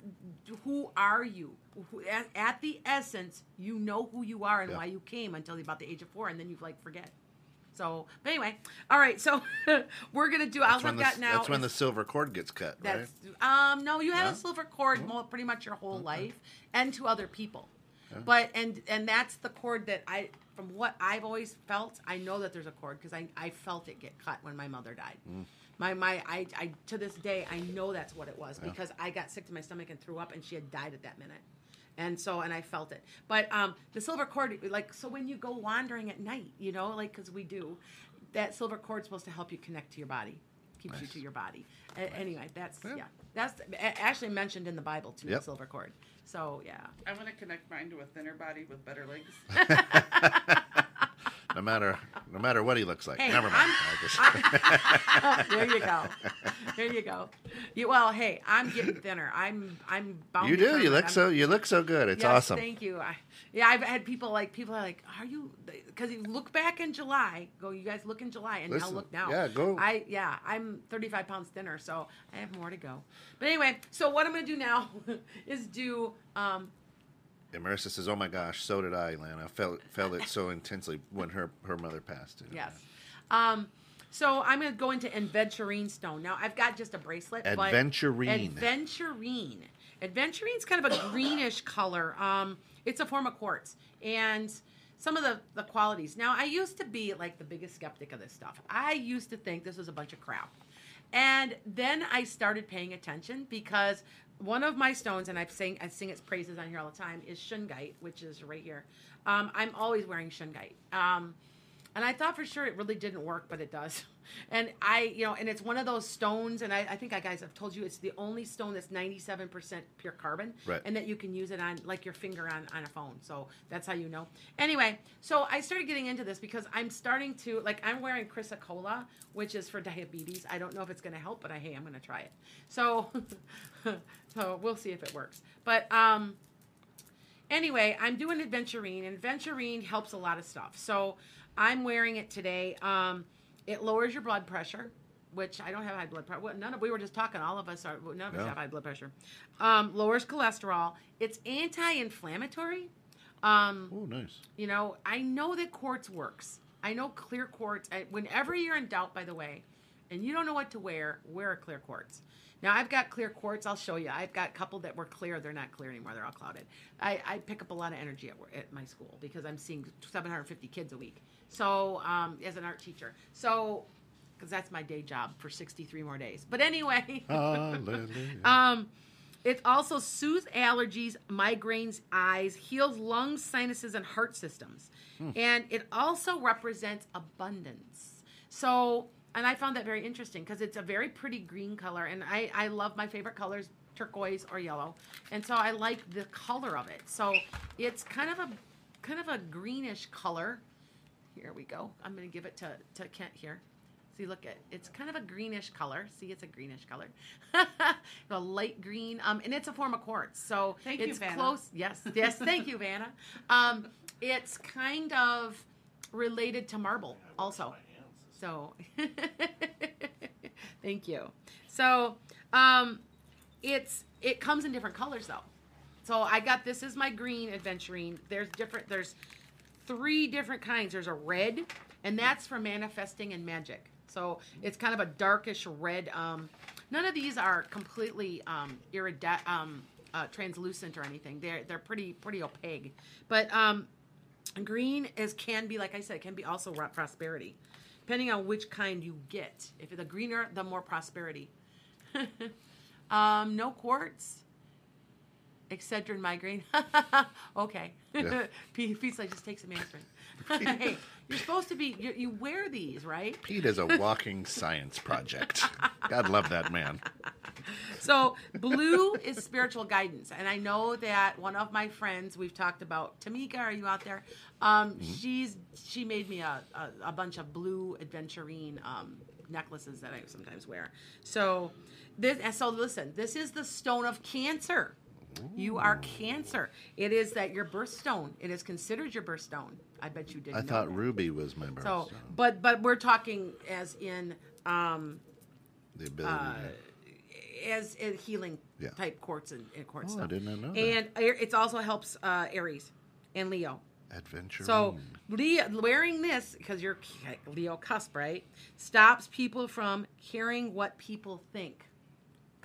who are you? At, at the essence, you know who you are and Yeah. why you came until about the age of four, and then you like forget. So, but anyway, all right. So we're gonna do. That's All I've the, got now. that's when the silver cord gets cut, right? that's um no, you had No? a silver cord pretty much your whole life, and to other people. But and and that's the cord that I, from what I've always felt, I know that there's a cord because I I felt it get cut when my mother died. Mm. My my I I to this day I know that's what it was because I got sick to my stomach and threw up, and she had died at that minute. And so, and I felt it. But um, the silver cord, like, so when you go wandering at night, you know, like, because we do, that silver cord's supposed to help you connect to your body, keeps you to your body. A- anyway, that's Yeah. yeah, that's a- actually mentioned in the Bible too. Yep. The silver cord. So yeah, I'm going to connect mine to a thinner body with better legs. No matter no matter what he looks like. Hey, Never mind. I there you go, there you go. You, well, hey, I'm getting thinner. I'm I'm bound. you do. You look I'm- so you look so good. It's Yes, awesome. Thank you. I, yeah, I've had people like people are like, "Are you?" Because you look back in July. Go, you guys look in July, and Listen, now look now. yeah, go. I yeah, I'm 35 pounds thinner, so I have more to go. But anyway, so what I'm gonna do now is do um, And Marissa says, "Oh my gosh, so did I, Lana. I felt felt it so intensely when her her mother passed." yes. Um, so I'm gonna go into Adventurine stone. Now I've got just a bracelet. Adventurine. Adventurine. Adventurine's kind of a greenish color. Um, it's a form of quartz, and some of the the qualities. Now I used to be like the biggest skeptic of this stuff. I used to think this was a bunch of crap, and then I started paying attention because one of my stones, and I've sing I sing its praises on here all the time, is shungite, which is right here. Um, I'm always wearing shungite. Um, and I thought for sure it really didn't work, but it does. And I, you know, and it's one of those stones, and I, I think I guys have told you it's the only stone that's 97% pure carbon, Right. and that you can use it on like your finger on on a phone. So that's how you know. Anyway, so I started getting into this because I'm starting to like I'm wearing Chrysocolla, which is for diabetes. I don't know if it's going to help, but I hey, I'm going to try it. So, so we'll see if it works. But um, anyway, I'm doing Adventurine, and Adventurine helps a lot of stuff. So I'm wearing it today. Um, it lowers your blood pressure, which I don't have high blood pressure. Well, none of we were just talking. All of us are. None of us have high blood pressure. Um, lowers cholesterol. It's anti-inflammatory. Um, Oh, nice. you know, I know that quartz works. I know clear quartz. I, whenever you're in doubt, by the way, and you don't know what to wear, wear a clear quartz. Now I've got clear quartz. I'll show you. I've got a couple that were clear. They're not clear anymore. They're all clouded. I, I pick up a lot of energy at, at my school because I'm seeing 750 kids a week. So um, as an art teacher, so because that's my day job for 63 more days. But anyway. Um, it also soothes allergies, migraines, eyes, heals lungs, sinuses, and heart systems. And it also represents abundance. So, and I found that very interesting because it's a very pretty green color. And I, I love my favorite colors, turquoise or yellow. And so I like the color of it. So it's kind of a kind of a greenish color. Here we go. I'm going to give it to, to Kent here. See, look at it's kind of a greenish color. See, it's a greenish color, a light green, um, and it's a form of quartz. So Thank you, it's Vanna. close. Yes, yes. Thank you, Vanna. Um, it's kind of related to marble, also. So, thank you. So, um, it's it comes in different colors though. So I got this is my green adventuring. There's different. There's three different kinds. There's a red, and that's for manifesting and magic. So it's kind of a darkish red. Um, none of these are completely um, iridescent, um, uh, translucent or anything. They're they're pretty pretty opaque. But um, green is can be like I said, can be also prosperity, depending on which kind you get. If the greener, the more prosperity. um, no quartz. Excedrin migraine. okay. Yeah. Pete, Pete's like, just take some aspirin. hey, you're supposed to be, you, you wear these, right? Pete is a walking science project. God love that man. So blue is spiritual guidance, and I know that one of my friends we've talked about. Tamika, are you out there? Um, She's she made me a, a, a bunch of blue adventurine um, necklaces that I sometimes wear. So this and so listen, this is the stone of cancer. You are cancer. It is that your birthstone. It is considered your birthstone. I bet you didn't. I know thought that. Ruby was my birthstone. So, but but we're talking as in um, the ability. uh, as a healing Yeah. type quartz and, and quartz Oh, I did not know that. And it also helps uh, Aries and Leo. Adventure. So Leo, wearing this because you're Leo cusp, right? Stops people from caring what people think.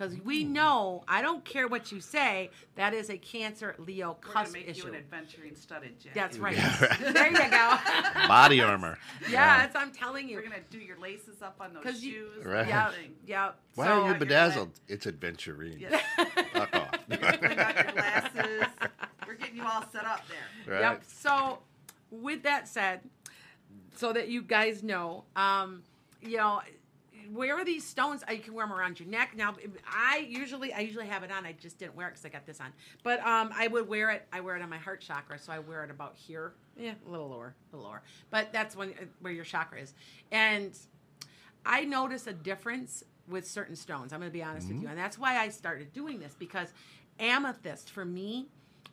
Because we know, I don't care what you say. That is a Cancer Leo We're cusp make issue. you an adventuring studded jacket. That's right. Yeah, right. there you go. body armor. yeah, that's what I'm telling you. We're gonna do your laces up on those 'Cause shoes. you- and Right. Yeah, everything. yeah. Why so, are you bedazzled? It's adventurine. Yes. Fuck off. we got your glasses. We're getting you all set up there. right? Yep. So, with that said, so that you guys know, um, you know, wear these stones. uh, You can wear them around your neck. Now, I usually, I usually have it on. I just didn't wear it because I got this on. But um, I would wear it. I wear it on my heart chakra, so I wear it about here. Yeah, a little lower, a little lower. But that's when uh, where your chakra is. And I notice a difference with certain stones. I'm going to be honest with you, and that's why I started doing this because amethyst for me,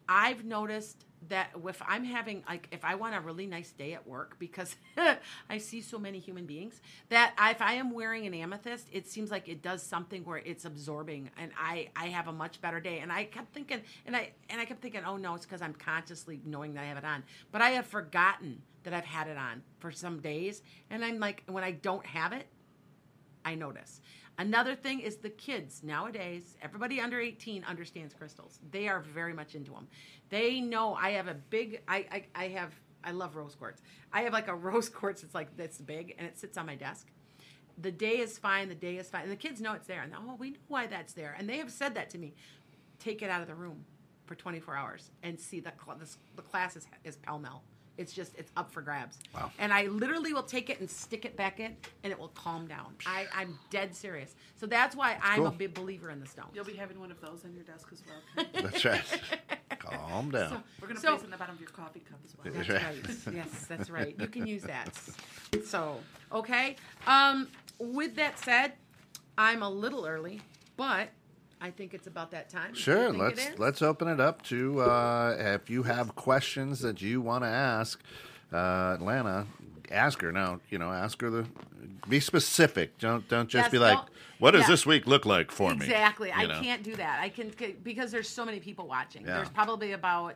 I've noticed that if I'm having like if I want a really nice day at work because I see so many human beings that if I am wearing an amethyst, it seems like it does something where it's absorbing and I I have a much better day. And I kept thinking and I and I kept thinking, oh no, it's because I'm consciously knowing that I have it on, but I have forgotten that I've had it on for some days, and I'm like when I don't have it, I notice. Another thing is the kids nowadays, everybody under 18 understands crystals. They are very much into them. They know I have a big, I, I, I have, I love rose quartz. I have like a rose quartz that's like this big and it sits on my desk. The day is fine, the day is fine. And the kids know it's there. And oh, we know why that's there. And they have said that to me. Take it out of the room for 24 hours and see the, cl- the, the class is, is pell mell. It's just, it's up for grabs. Wow. And I literally will take it and stick it back in, and it will calm down. I, I'm dead serious. So that's why I'm cool. a big believer in the stones. You'll be having one of those on your desk as well. That's right. Calm down. So- We're gonna So- place it in the bottom of your coffee cup as well. That's Right. right. Yes, that's right. You can use that. So, okay. Um, with that said, I'm a little early, but I think it's about that time. Sure, let's let's open it up to uh, if you have questions that you want to ask uh, Atlanta, ask her now. You know, ask her the be specific. Don't don't just Yes, be like, "What does yeah. this week look like for me?" Exactly. I know? can't do that. I can because there's so many people watching. Yeah. There's probably about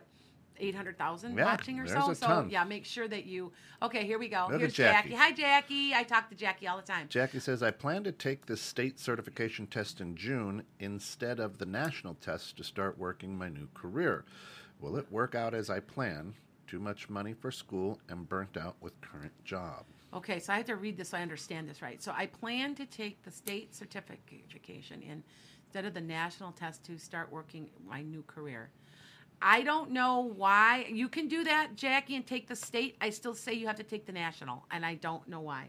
eight hundred thousand Yeah, watching or so. So yeah, make sure that you. Okay, here we go. To Here's Jackie. Jackie. Hi, Jackie. I talk to Jackie all the time. Jackie says, I plan to take the state certification test in June instead of the national test to start working my new career. Will it work out as I plan? Too much money for school and burnt out with current job. Okay, so I have to read this so I understand this right. So I plan to take the state certification in instead of the national test to start working my new career. I don't know why you can do that, Jackie, and take the state. I still say you have to take the national, and I don't know why.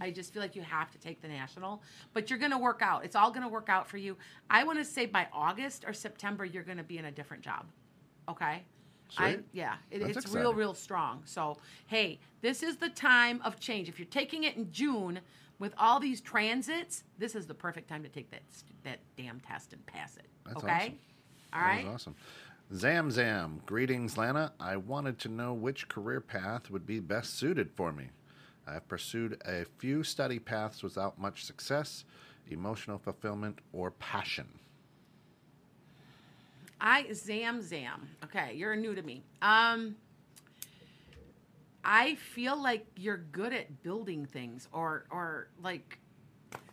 I just feel like you have to take the national, but you're going to work out. It's all going to work out for you. I want to say by August or September, you're going to be in a different job. Okay. I, yeah, it, it's real, exciting. real strong. So, hey, this is the time of change. If you're taking it in June with all these transits, this is the perfect time to take that that damn test and pass it. That's okay, awesome. all That right. was awesome. Zam Zam, greetings, Lana. I wanted to know which career path would be best suited for me. I've pursued a few study paths without much success, emotional fulfillment, or passion. I Zam Zam. Okay, you're new to me. Um, I feel like you're good at building things or or like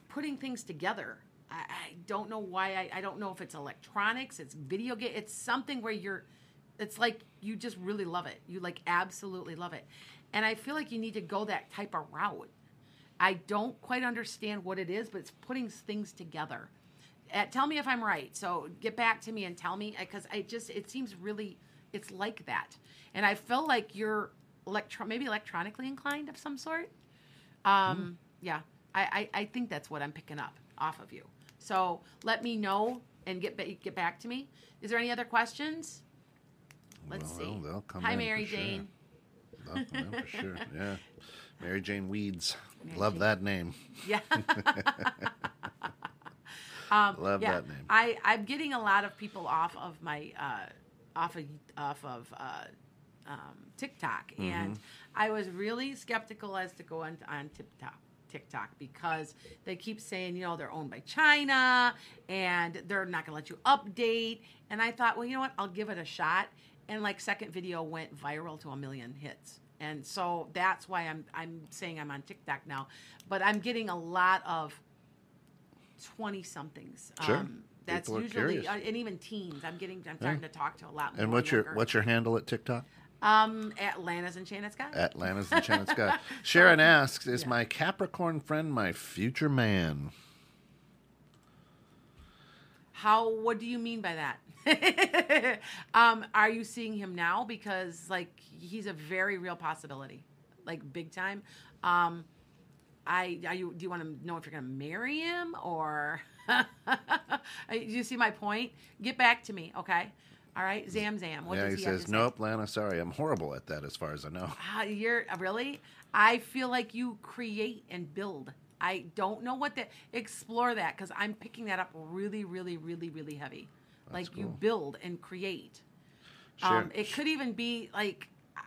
putting things together. I, I don't know why. I, I don't know if it's electronics, it's video game. It's something where you're. It's like you just really love it. You like absolutely love it, and I feel like you need to go that type of route. I don't quite understand what it is, but it's putting things together. Uh, tell me if I'm right. So get back to me and tell me because I just it seems really it's like that, and I feel like you're electro maybe electronically inclined of some sort. Um, yeah, I, I I think that's what I'm picking up off of you. So let me know and get ba- get back to me. Is there any other questions? Let's Well, see. they'll come Hi, in Mary for sure. Jane. Oh, yeah, for sure. Yeah. Mary Jane Weeds. Mary Love Jane. that name. Yeah. um, Love yeah, that name. I I'm getting a lot of people off of my uh, off of off of uh, um, TikTok, Mm-hmm. and I was really skeptical as to go on on TikTok. TikTok because they keep saying, you know, they're owned by China and they're not going to let you update. And I thought, well, you know what? I'll give it a shot. And like second video went viral to a million hits. And so that's why I'm I'm saying I'm on TikTok now. But I'm getting a lot of 20 somethings. Sure. Um, that's People usually uh, and even teens. I'm getting I'm starting to talk to a lot more. And what's your younger. what's your handle at TikTok? Um Atlanta's Enchanted Sky? Atlanta's Enchanted Sky. Sharon asks, "Is Yeah. my Capricorn friend my future man?" How? What do you mean by that? um, are you seeing him now? Because like he's a very real possibility, like big time. Um, I are you? Do you want to know if you're going to marry him or? do you see my point? Get back to me, okay? All right, Zam Zam. What yeah, does he he, says? "Nope, Lana. Sorry, I'm horrible at that. As far as I know." Ah, you're really. I feel like you create and build. I don't know what that. Explore that because I'm picking that up really, really, really, really heavy. like you build and create. Sure. Um, it could even be like.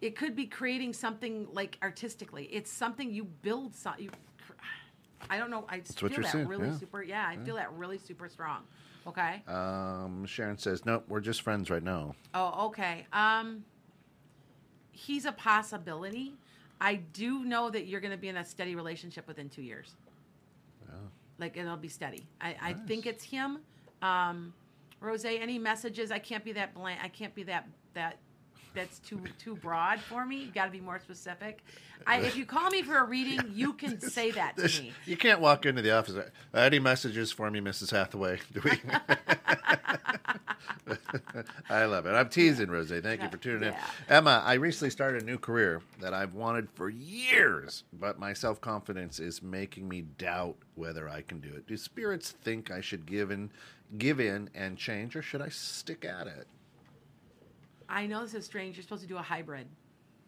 It could be creating something like artistically. It's something you build. So, you, I don't know. I just what feel that saying, really yeah. super. Yeah, I feel that really super strong. Okay. Um, Sharon says, "Nope, we're just friends right now." Oh, okay. Um, he's a possibility. I do know that you're going to be in a steady relationship within two years. Like it'll be steady. I, I think it's him. Um, Rose, any messages? I can't be that blank. I can't be that that. That's too too broad for me. You've got to be more specific. I, if you call me for a reading, you can say that to me. You can't walk into the office. uh, Any messages for me, Mrs. Hathaway? Do we? I love it. I'm teasing, Rose. Thank you for tuning in. Emma, I recently started a new career that I've wanted for years, but my self confidence is making me doubt whether I can do it. Do spirits think I should give in, give in and change, or should I stick at it? I know this is strange. You're supposed to do a hybrid,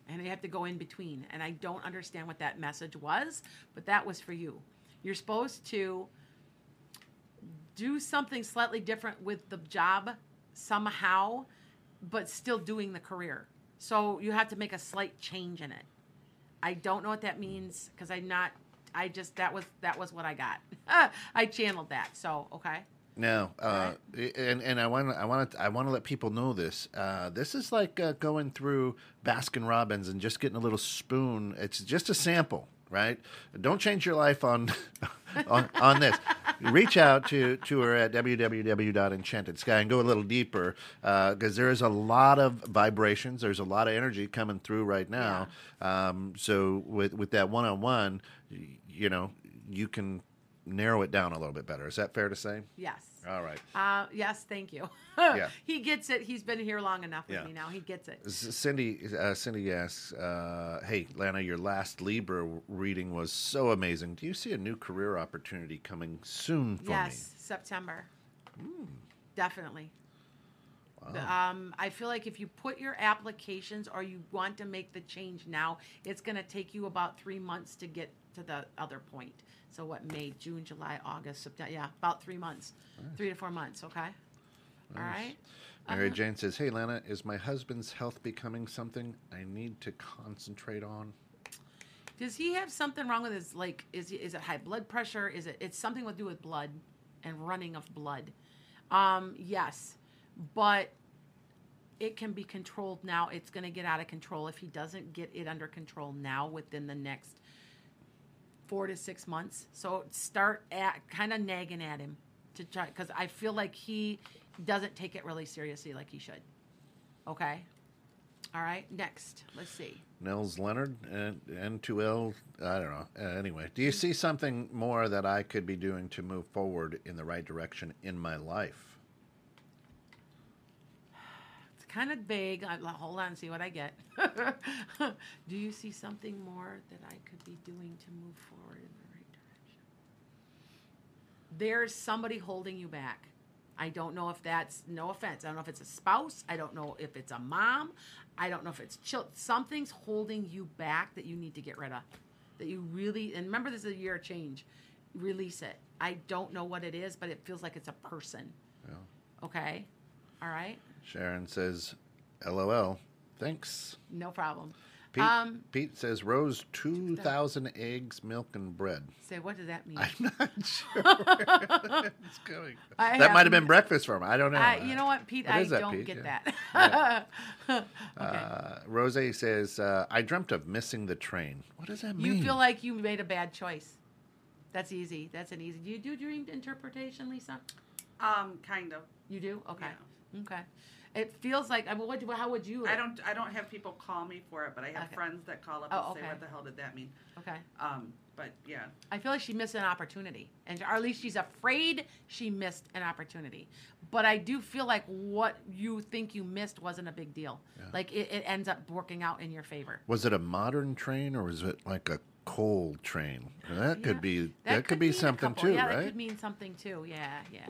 and you have to go in between. And I don't understand what that message was, but that was for you. You're supposed to do something slightly different with the job somehow, but still doing the career. So you have to make a slight change in it. I don't know what that means because I'm not. I just that was that was what I got. I channeled that. So okay. No, uh, and and I want I want to I want to let people know this. Uh, this is like uh, going through Baskin Robbins and just getting a little spoon. It's just a sample, right? Don't change your life on on, on this. Reach out to to her at www.enchantedsky and go a little deeper because there is a lot of vibrations. There's a lot of energy coming through right now. Um, so with with that one on one, you know, you can narrow it down a little bit better. Is that fair to say? Yes. All right. Uh, yes, thank you. Yeah. he gets it. He's been here long enough with Yeah. me now. He gets it. Cindy, uh, Cindy asks, uh, "Hey, Lana, your last Libra reading was so amazing. Do you see a new career opportunity coming soon for yes, September. Hmm. Definitely. me?" Um, I feel like if you put your applications or you want to make the change now, it's going to take you about three months to get to the other point. So what? May, June, July, August, September. Yeah, about three months, three to four months. Okay. All right. Mary Uh-huh. Jane says, "Hey Lana, is my husband's health becoming something I need to concentrate on?" Does he have something wrong with his like? Is he, is it high blood pressure? Is it? It's something to do with blood and running of blood. Um, yes, but it can be controlled now. It's going to get out of control if he doesn't get it under control now within the next four to six months. So start at kind of nagging at him to try because I feel like he doesn't take it really seriously like he should. Okay. All right. Next, let's see. Nels Leonard and N2L. I don't know. Uh, anyway, do you see something more that I could be doing to move forward in the right direction in my life? It's kind of vague. I, hold on, see what I get. Do you see something more that I could be doing to move forward in the right direction? There's somebody holding you back. I don't know if that's no offense. I don't know if it's a spouse. I don't know if it's a mom. I don't know if it's chill. Something's holding you back that you need to get rid of. That you really and remember this is a year of change. Release it. I don't know what it is, but it feels like it's a person. Yeah. Okay. All right. Sharon says, "LOL." Thanks. No problem. Pete, Um, Pete says, "Rose, two thousand eggs, milk, and bread." say what does that mean? I'm not sure where it's going. I that might have been breakfast for him. I don't know. I, you know what, Pete? What I that, don't Pete? get Yeah. that. okay. Uh, Rose says, uh, "I dreamt of missing the train." What does that mean? you feel like you made a bad choice. That's easy. That's an easy. Do you do dream interpretation, Lisa? Um, kind of. You do? Okay. Okay. It feels like. I mean, what? How would you? I don't. I don't have people call me for it, but I have Okay. friends that call up Oh, and say, "What the hell did that mean?" Okay. Um, but yeah, I feel like she missed an opportunity, and or at least she's afraid she missed an opportunity. But I do feel like what you think you missed wasn't a big deal. Like it, it ends up working out in your favor. Was it a modern train or was it like a coal train? That could be. That, could, be something couple- too, yeah, right? that could mean something too. Yeah, yeah.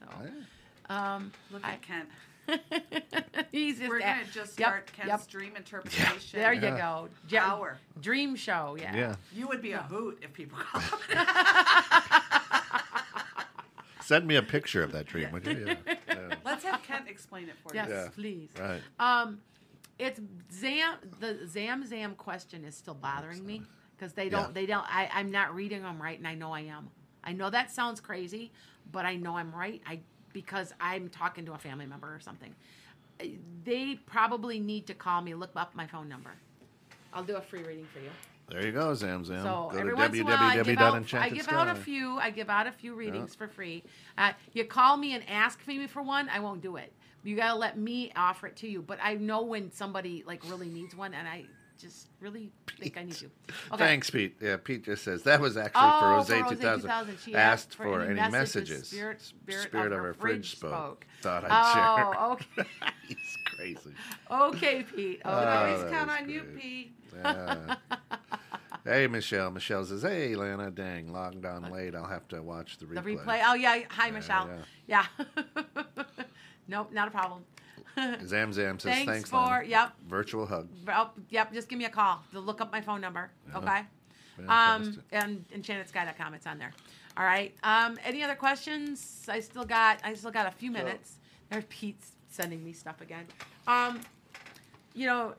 So, Yeah. um, look I- at Kent. he's just We're gonna just yep, start Kent's yep. dream interpretation. There you Yeah. go. Je- Hour. Dream show. Yeah. Yeah. You would be a hoot if people call. up. Send me a picture of that dream, would you? Yeah. Yeah. Let's have Kent explain it for Yes, you. Yeah. please. Right. Um, it's Zam. The Zam Zam question is still bothering me because they don't. Yeah. They don't. I, I'm not reading them right, and I know I am. I know that sounds crazy, but I know I'm right. I because I'm talking to a family member or something. They probably need to call me. Look up my phone number. I'll do a free reading for you. There you go, Zam Zam. So go every to once in a while, I give, out, I give out a few. I give out a few readings for free. Uh, you call me and ask me for one, I won't do it. You gotta let me offer it to you. But I know when somebody like really needs one, and I just really think I need you. Okay. Thanks, Pete. Yeah, Pete just says that was actually Oh, for for Rose 2000. 2000. She asked for any messages. messages. Spirit, spirit, of, her fridge spoke. Thought I'd share. Oh, okay. He's crazy. Okay, Pete. Oh, always that count on you. Pete. Yeah. hey, Michelle. Michelle says, "Hey, Lana, dang, logged on late. I'll have to watch the the replay." replay. Oh yeah. Hi, Michelle. Yeah. nope, not a problem. Zam Zam says, Thanks, "Thanks, for Lana. yep. Virtual hug. Oh, yep, just give me a call. To look up my phone number. Okay. Um, Fantastic. and enchantedsky.com. It's on there. All right. Um, any other questions? I still got. I still got a few minutes. There's Pete's sending me stuff again. Um, you know,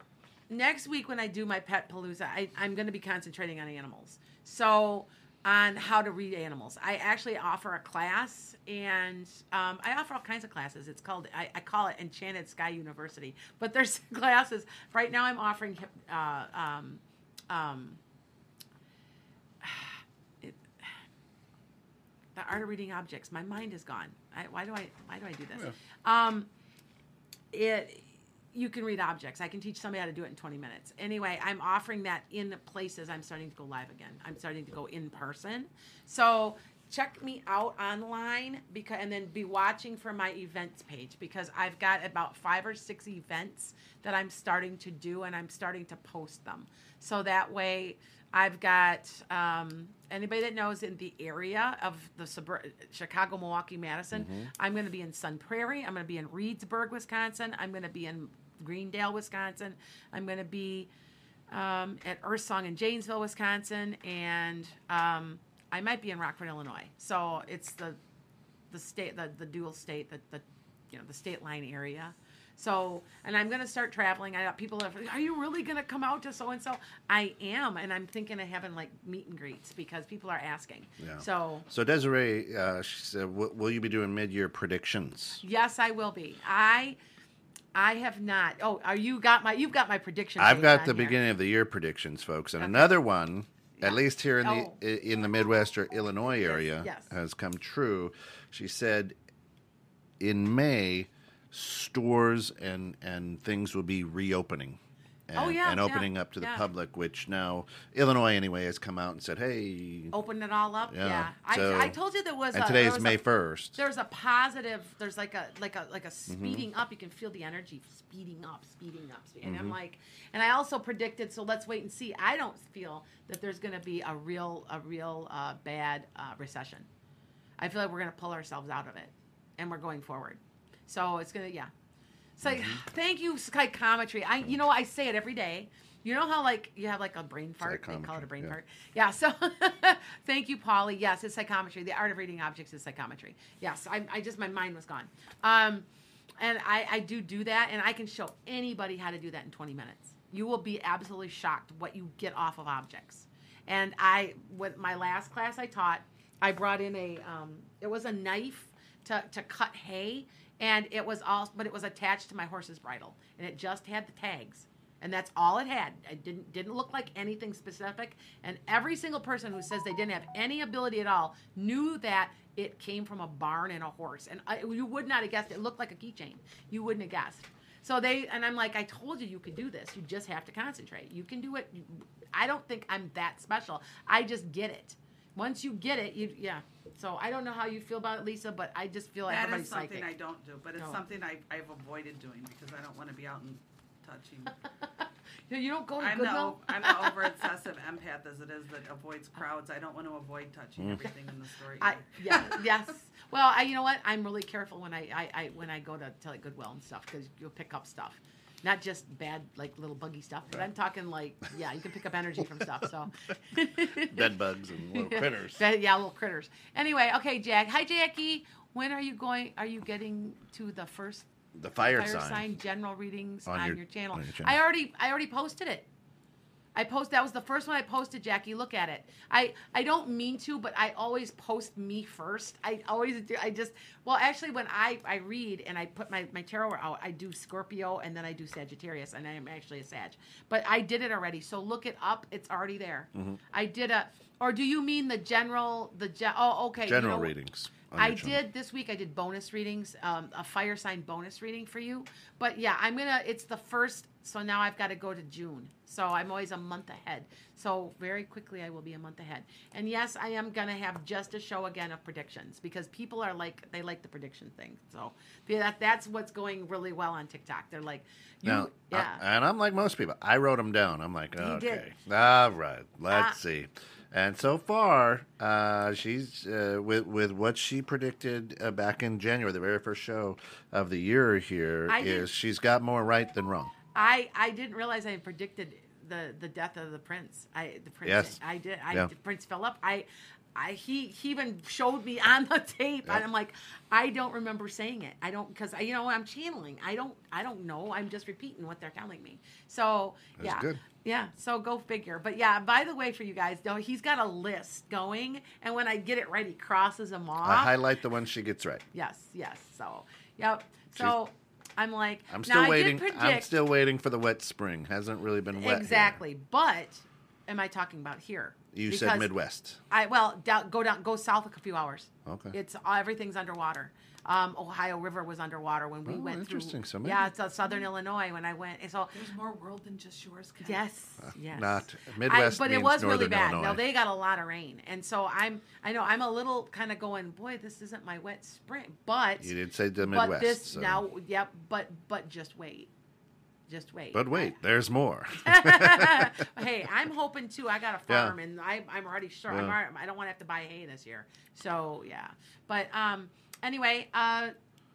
next week when I do my pet palooza, I, I'm going to be concentrating on animals. So on how to read animals. I actually offer a class, and um, I offer all kinds of classes. It's called I, I call it Enchanted Sky University. But there's classes right now. I'm offering uh, um, um, it, the art of reading objects. My mind is gone. I, why do I why do I do this? Um, it you can read objects. I can teach somebody how to do it in 20 minutes. Anyway, I'm offering that in places. I'm starting to go live again. I'm starting to go in person. So check me out online because and then be watching for my events page because I've got about five or six events that I'm starting to do and I'm starting to post them. So that way I've got um, anybody that knows in the area of the suburb- Chicago, Milwaukee, Madison. Mm-hmm. I'm going to be in Sun Prairie. I'm going to be in Reedsburg, Wisconsin. I'm going to be in Greendale, Wisconsin. I'm going to be um, at Earth Song in Janesville, Wisconsin, and um, I might be in Rockford, Illinois. So it's the the state, the, the dual state, the, the you know the state line area. So, and I'm going to start traveling. I got people that are, are you really going to come out to so and so? I am, and I'm thinking of having like meet and greets because people are asking. Yeah. So, So Desiree, uh, she said, "Will you be doing mid-year predictions?" yes, I will be. I, I have not. Oh, are you got my? You've got my prediction. I've got the here. beginning of the year predictions, folks, and another one, at least here in Oh. the in the Midwest or Illinois area, yes. has come true. She said, in May, stores and and things will be reopening. And, Oh, yeah, and yeah, opening up to the yeah. public, which now Illinois anyway has come out and said, "Hey." Open it all up. Yeah, Yeah. so- I, I told you there was. and a, today is May first. There's a positive. There's like a like a like a Mm-hmm. speeding up. You can feel the energy speeding up, speeding up, speeding. Mm-hmm. and I'm like, and I also predicted. So let's wait and see. I don't feel that there's going to be a real a real uh, bad uh, recession. I feel like we're going to pull ourselves out of it, and we're going forward. So it's gonna yeah. So Mm-hmm. thank you psychometry. I you know I say it every day. You know how like you have like a brain fart? They call it a brain yeah. fart. Yeah. So thank you, Polly. Yes, it's psychometry. The art of reading objects is psychometry. Yes, I, I just my mind was gone. Um, and I I do do that, and I can show anybody how to do that in 20 minutes. You will be absolutely shocked what you get off of objects. And I with my last class I taught, I brought in a um, it was a knife to to cut hay, and it was all but it was attached to my horse's bridle, and it just had the tags and that's all it had. It didn't didn't look like anything specific. And every single person who says they didn't have any ability at all knew that it came from a barn and a horse. And I, you would not have guessed. It looked like a keychain. You wouldn't have guessed. So they and I'm like, I told you you could do this. You just have to concentrate. You can do it. I don't think I'm that special. I just get it. Once you get it, you yeah. So I don't know how you feel about it, Lisa, but I just feel like That everybody's is something psychic. I don't do, but it's No. something I, I've avoided doing because I don't want to be out and touching. you don't go to I'm Goodwill. no, I'm an over obsessive empath as it is that avoids crowds. I don't want to avoid touching mm. everything in the store. I either. yeah yes. Well, I you know what? I'm really careful when I I, I when I go to, to like Goodwill and stuff because you'll pick up stuff, not just bad like little buggy stuff, but I'm talking like yeah, you can pick up energy from stuff. So Bed bugs and little critters. Yeah, little critters. Anyway, okay, Jack. Hi, Jackie. When are you going? Are you getting to the first The fire, fire sign. sign general readings On on, your- your, channel. on your channel. I already I already posted it. I post that was the first one I posted, Jackie. Look at it. I I don't mean to, but I always post me first. I always do. I just well, actually, when I I read and I put my my tarot out, I do Scorpio and then I do Sagittarius, and I am actually a Sag. But I did it already, so look it up. It's already there. Mm-hmm. I did a. Or do you mean the general? The gen, oh okay. you General know- readings. On I your channel. did this week. I did bonus readings, um, a fire sign bonus reading for you. But yeah, I'm gonna. It's the first, so now I've got to go to June. So I'm always a month ahead. So very quickly, I will be a month ahead. And yes, I am gonna have just a show again of predictions because people are like they like the prediction thing. So yeah, that that's what's going really well on TikTok. They're like, you, Now, yeah. I- and I'm like most people. I wrote them down. I'm like, okay, all right, let's Ah. see. And so far, uh, she's uh, with with what she predicted uh, back in January, the very first show of the year. Here I is did- she's got more right than wrong. I I didn't realize I predicted the the death of the prince. I the prince. Yes. I did. I Yeah. Prince Philip. I. I, he he even showed me on the tape, and I'm like, I don't remember saying it. I don't because you know I'm channeling. I don't I don't know. I'm just repeating what they're telling me. So That's yeah, good. Yeah. So go figure. But yeah, by the way, for you guys, though, he's got a list going, and when I get it right, he crosses them off. I highlight the one she gets right. yes, yes. So yep. So I'm like, I'm still waiting. Did I'm still waiting for the wet spring. Hasn't really been wet. here. Exactly. But am I talking about here? You said Midwest. I well down, go down go south a few hours. Okay. It's everything's underwater. Um, Ohio River was underwater when we Oh, went interesting. through. So maybe- yeah, it's uh, southern Illinois when I went. and So There's more world than just yours. Ken. yes, yes. Not I, Midwest. but it means was really bad. Illinois. No, they got a lot of rain, and so I'm. I know I'm a little kind of going. Boy, this isn't my wet spring, but You did say the Midwest. but this so- now, yep. But but just wait. Just wait. But wait, there's more. hey, I'm hoping too. I got a Yeah. farm, and I, I'm already sure. I'm already, I don't want to have to buy hay this year. So yeah. But um, anyway, uh,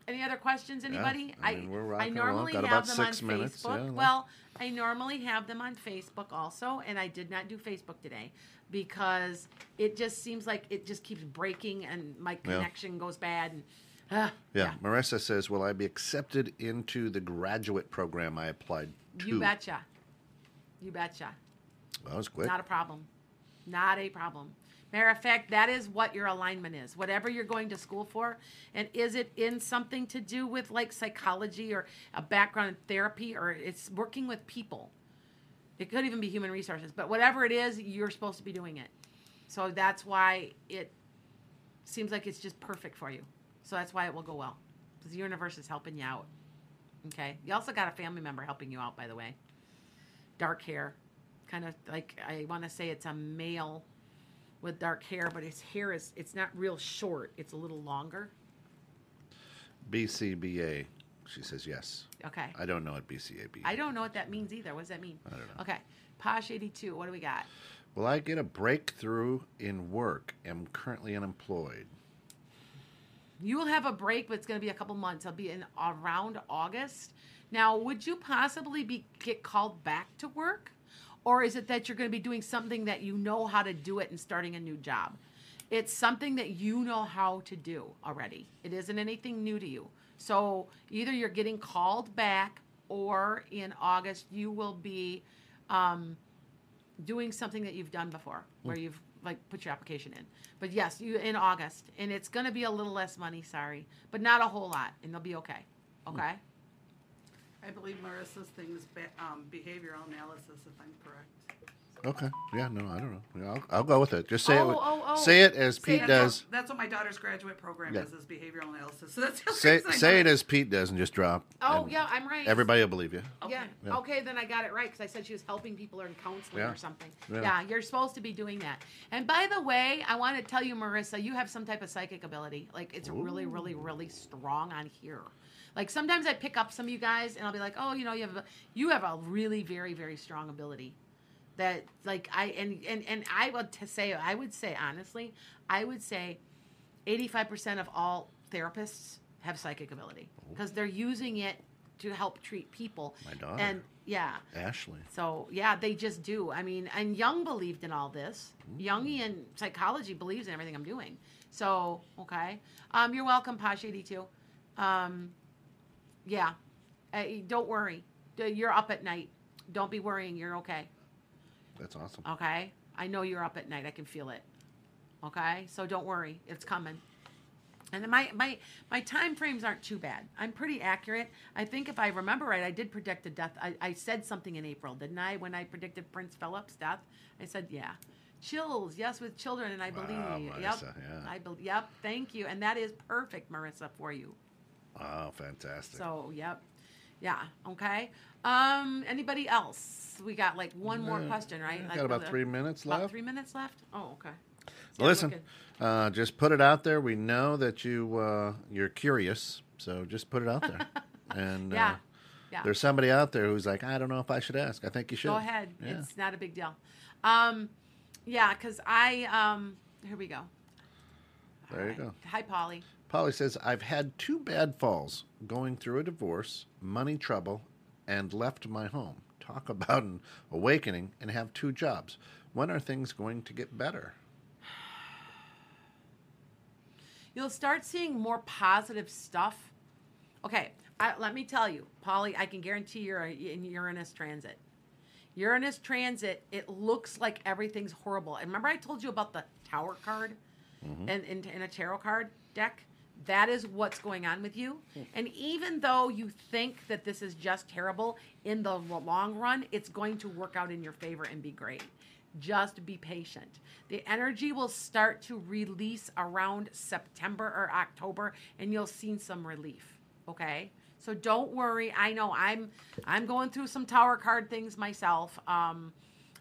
any other questions? Anybody? I mean, we're rocking along. normally Got have about them on six minutes, Facebook. yeah, well, I normally have them on Facebook also, and I did not do Facebook today because it just seems like it just keeps breaking, and my Yeah. connection goes bad. And uh, Yeah. Marissa says, Will I be accepted into the graduate program I applied to? you betcha. You betcha. That was quick. Not a problem. Not a problem. Matter of fact, that is what your alignment is. Whatever you're going to school for, and is it in something to do with like psychology or a background in therapy, or it's working with people? It could even be human resources, but whatever it is, you're supposed to be doing it. So that's why it seems like it's just perfect for you. So that's why it will go well because the universe is helping you out. Okay. You also got a family member helping you out, by the way. Dark hair, kind of like I want to say it's a male with dark hair, but his hair is it's not real short. It's a little longer. BCBA. She says yes. Okay. I don't know what BCAB I don't know what that means either. What does that mean? I don't know. Okay. Posh 82. What do we got? Will I get a breakthrough in work? Am currently unemployed. You will have a break, but it's going to be a couple months. It'll be in around August. Now, would you possibly be get called back to work, or is it that you're going to be doing something that you know how to do it and starting a new job? It's something that you know how to do already. It isn't anything new to you. So either you're getting called back, or in August you will be um, doing something that you've done before, where you've like put your application in. But yes, you in August, and it's going to be a little less money. Sorry, but not a whole lot, and they'll be okay. Okay. I believe Marissa's thing is be- um, behavioral analysis, if I'm correct. Okay. Yeah. No, I don't know. Yeah, I'll, I'll go with it. Just say it. Oh, with- oh, oh. Say it as Pete it. That's does. What, that's what my daughter's graduate program Yeah. is, is behavioral analysis. So that's the only Say reason I say know it as Pete does, and just drop. Oh and yeah, I'm right. Everybody will believe you. Yeah. Yeah. Okay, then I got it right because I said she was helping people or in counseling Yeah. or something. Yeah. Yeah. you're supposed to be doing that. And by the way, I want to tell you, Marissa, you have some type of psychic ability. Like it's really, really, really strong on here. Like sometimes I pick up some of you guys and I'll be like, oh, you know, you have a, you have a really very, very strong ability. That like I and and and I would to say I would say honestly, I would say 85% of all therapists have psychic ability because they're using it to help treat people. My daughter. And yeah. Ashley. So yeah, they just do. I mean, and Jung believed in all this. Jungian psychology believes in everything I'm doing. So okay, um, you're welcome, Posh eighty two. Um, yeah, uh, don't worry. You're up at night. Don't be worrying. You're okay. That's awesome. Okay, I know you're up at night. I can feel it. Okay, so don't worry. It's coming. And my my my time frames aren't too bad. I'm pretty accurate. I think if I remember right, I did predict a death. I, I said something in April, didn't I? When I predicted Prince Philip's death, I said, "Yeah, chills, yes, with children," and I believe Wow, you. Marissa, yep, yeah. I believe. Yep, thank you, and that is perfect, Marissa, for you. Oh, fantastic. So, yep, yeah, okay. Um, anybody else? We got like one more Yeah, question, right? yeah, Like, got about it- three minutes About left. three minutes left. Oh, okay. Listen, looking- uh, just put it out there. We know that you uh, you're curious, so just put it out there. and Yeah. uh, Yeah. there's somebody out there who's like, I don't know if I should ask. I think you should. Go ahead. Yeah. It's not a big deal. Um, yeah, because I um, here we go. There you go. Hi, Polly. Polly says, I've had two bad falls going through a divorce, money trouble, and left my home. Talk about an awakening and have two jobs. When are things going to get better? You'll start seeing more positive stuff. Okay, I, let me tell you, Polly. I can guarantee you're in Uranus transit. Uranus transit. It looks like everything's horrible. And remember, I told you about the Tower card, mm-hmm. and in, in a tarot card deck. That is what's going on with you. And even though you think that this is just terrible, in the long run, it's going to work out in your favor and be great. Just be patient. The energy will start to release around September or October, and you'll see some relief. Okay? So don't worry. I know I'm I'm going through some tower card things myself. Um,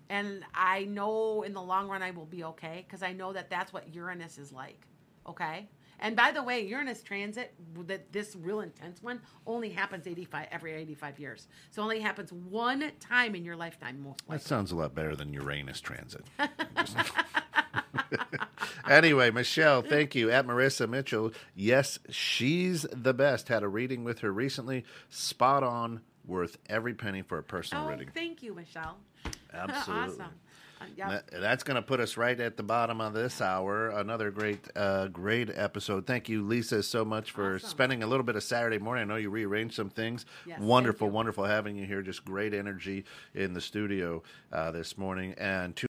and I know in the long run I will be okay because I know that that's what Uranus is like. Okay? And by the way, Uranus transit, that this real intense one, only happens 85 every 85 years. So only happens one time in your lifetime, most That sounds a lot better than Uranus transit. anyway, Michelle, mm. thank you. At Marissa Mitchell, yes, she's the best. Had a reading with her recently. Spot on, worth every penny for a personal Oh, reading. thank you, Michelle. Absolutely. awesome. Uh. That- That's going to put us right at the bottom of this hour. Another great, uh, great episode. Thank you, Lisa, so much for Awesome. spending a little bit of Saturday morning. I know you rearranged some things. Yes, wonderful, wonderful having you here. Just great energy in the studio uh, this morning. And to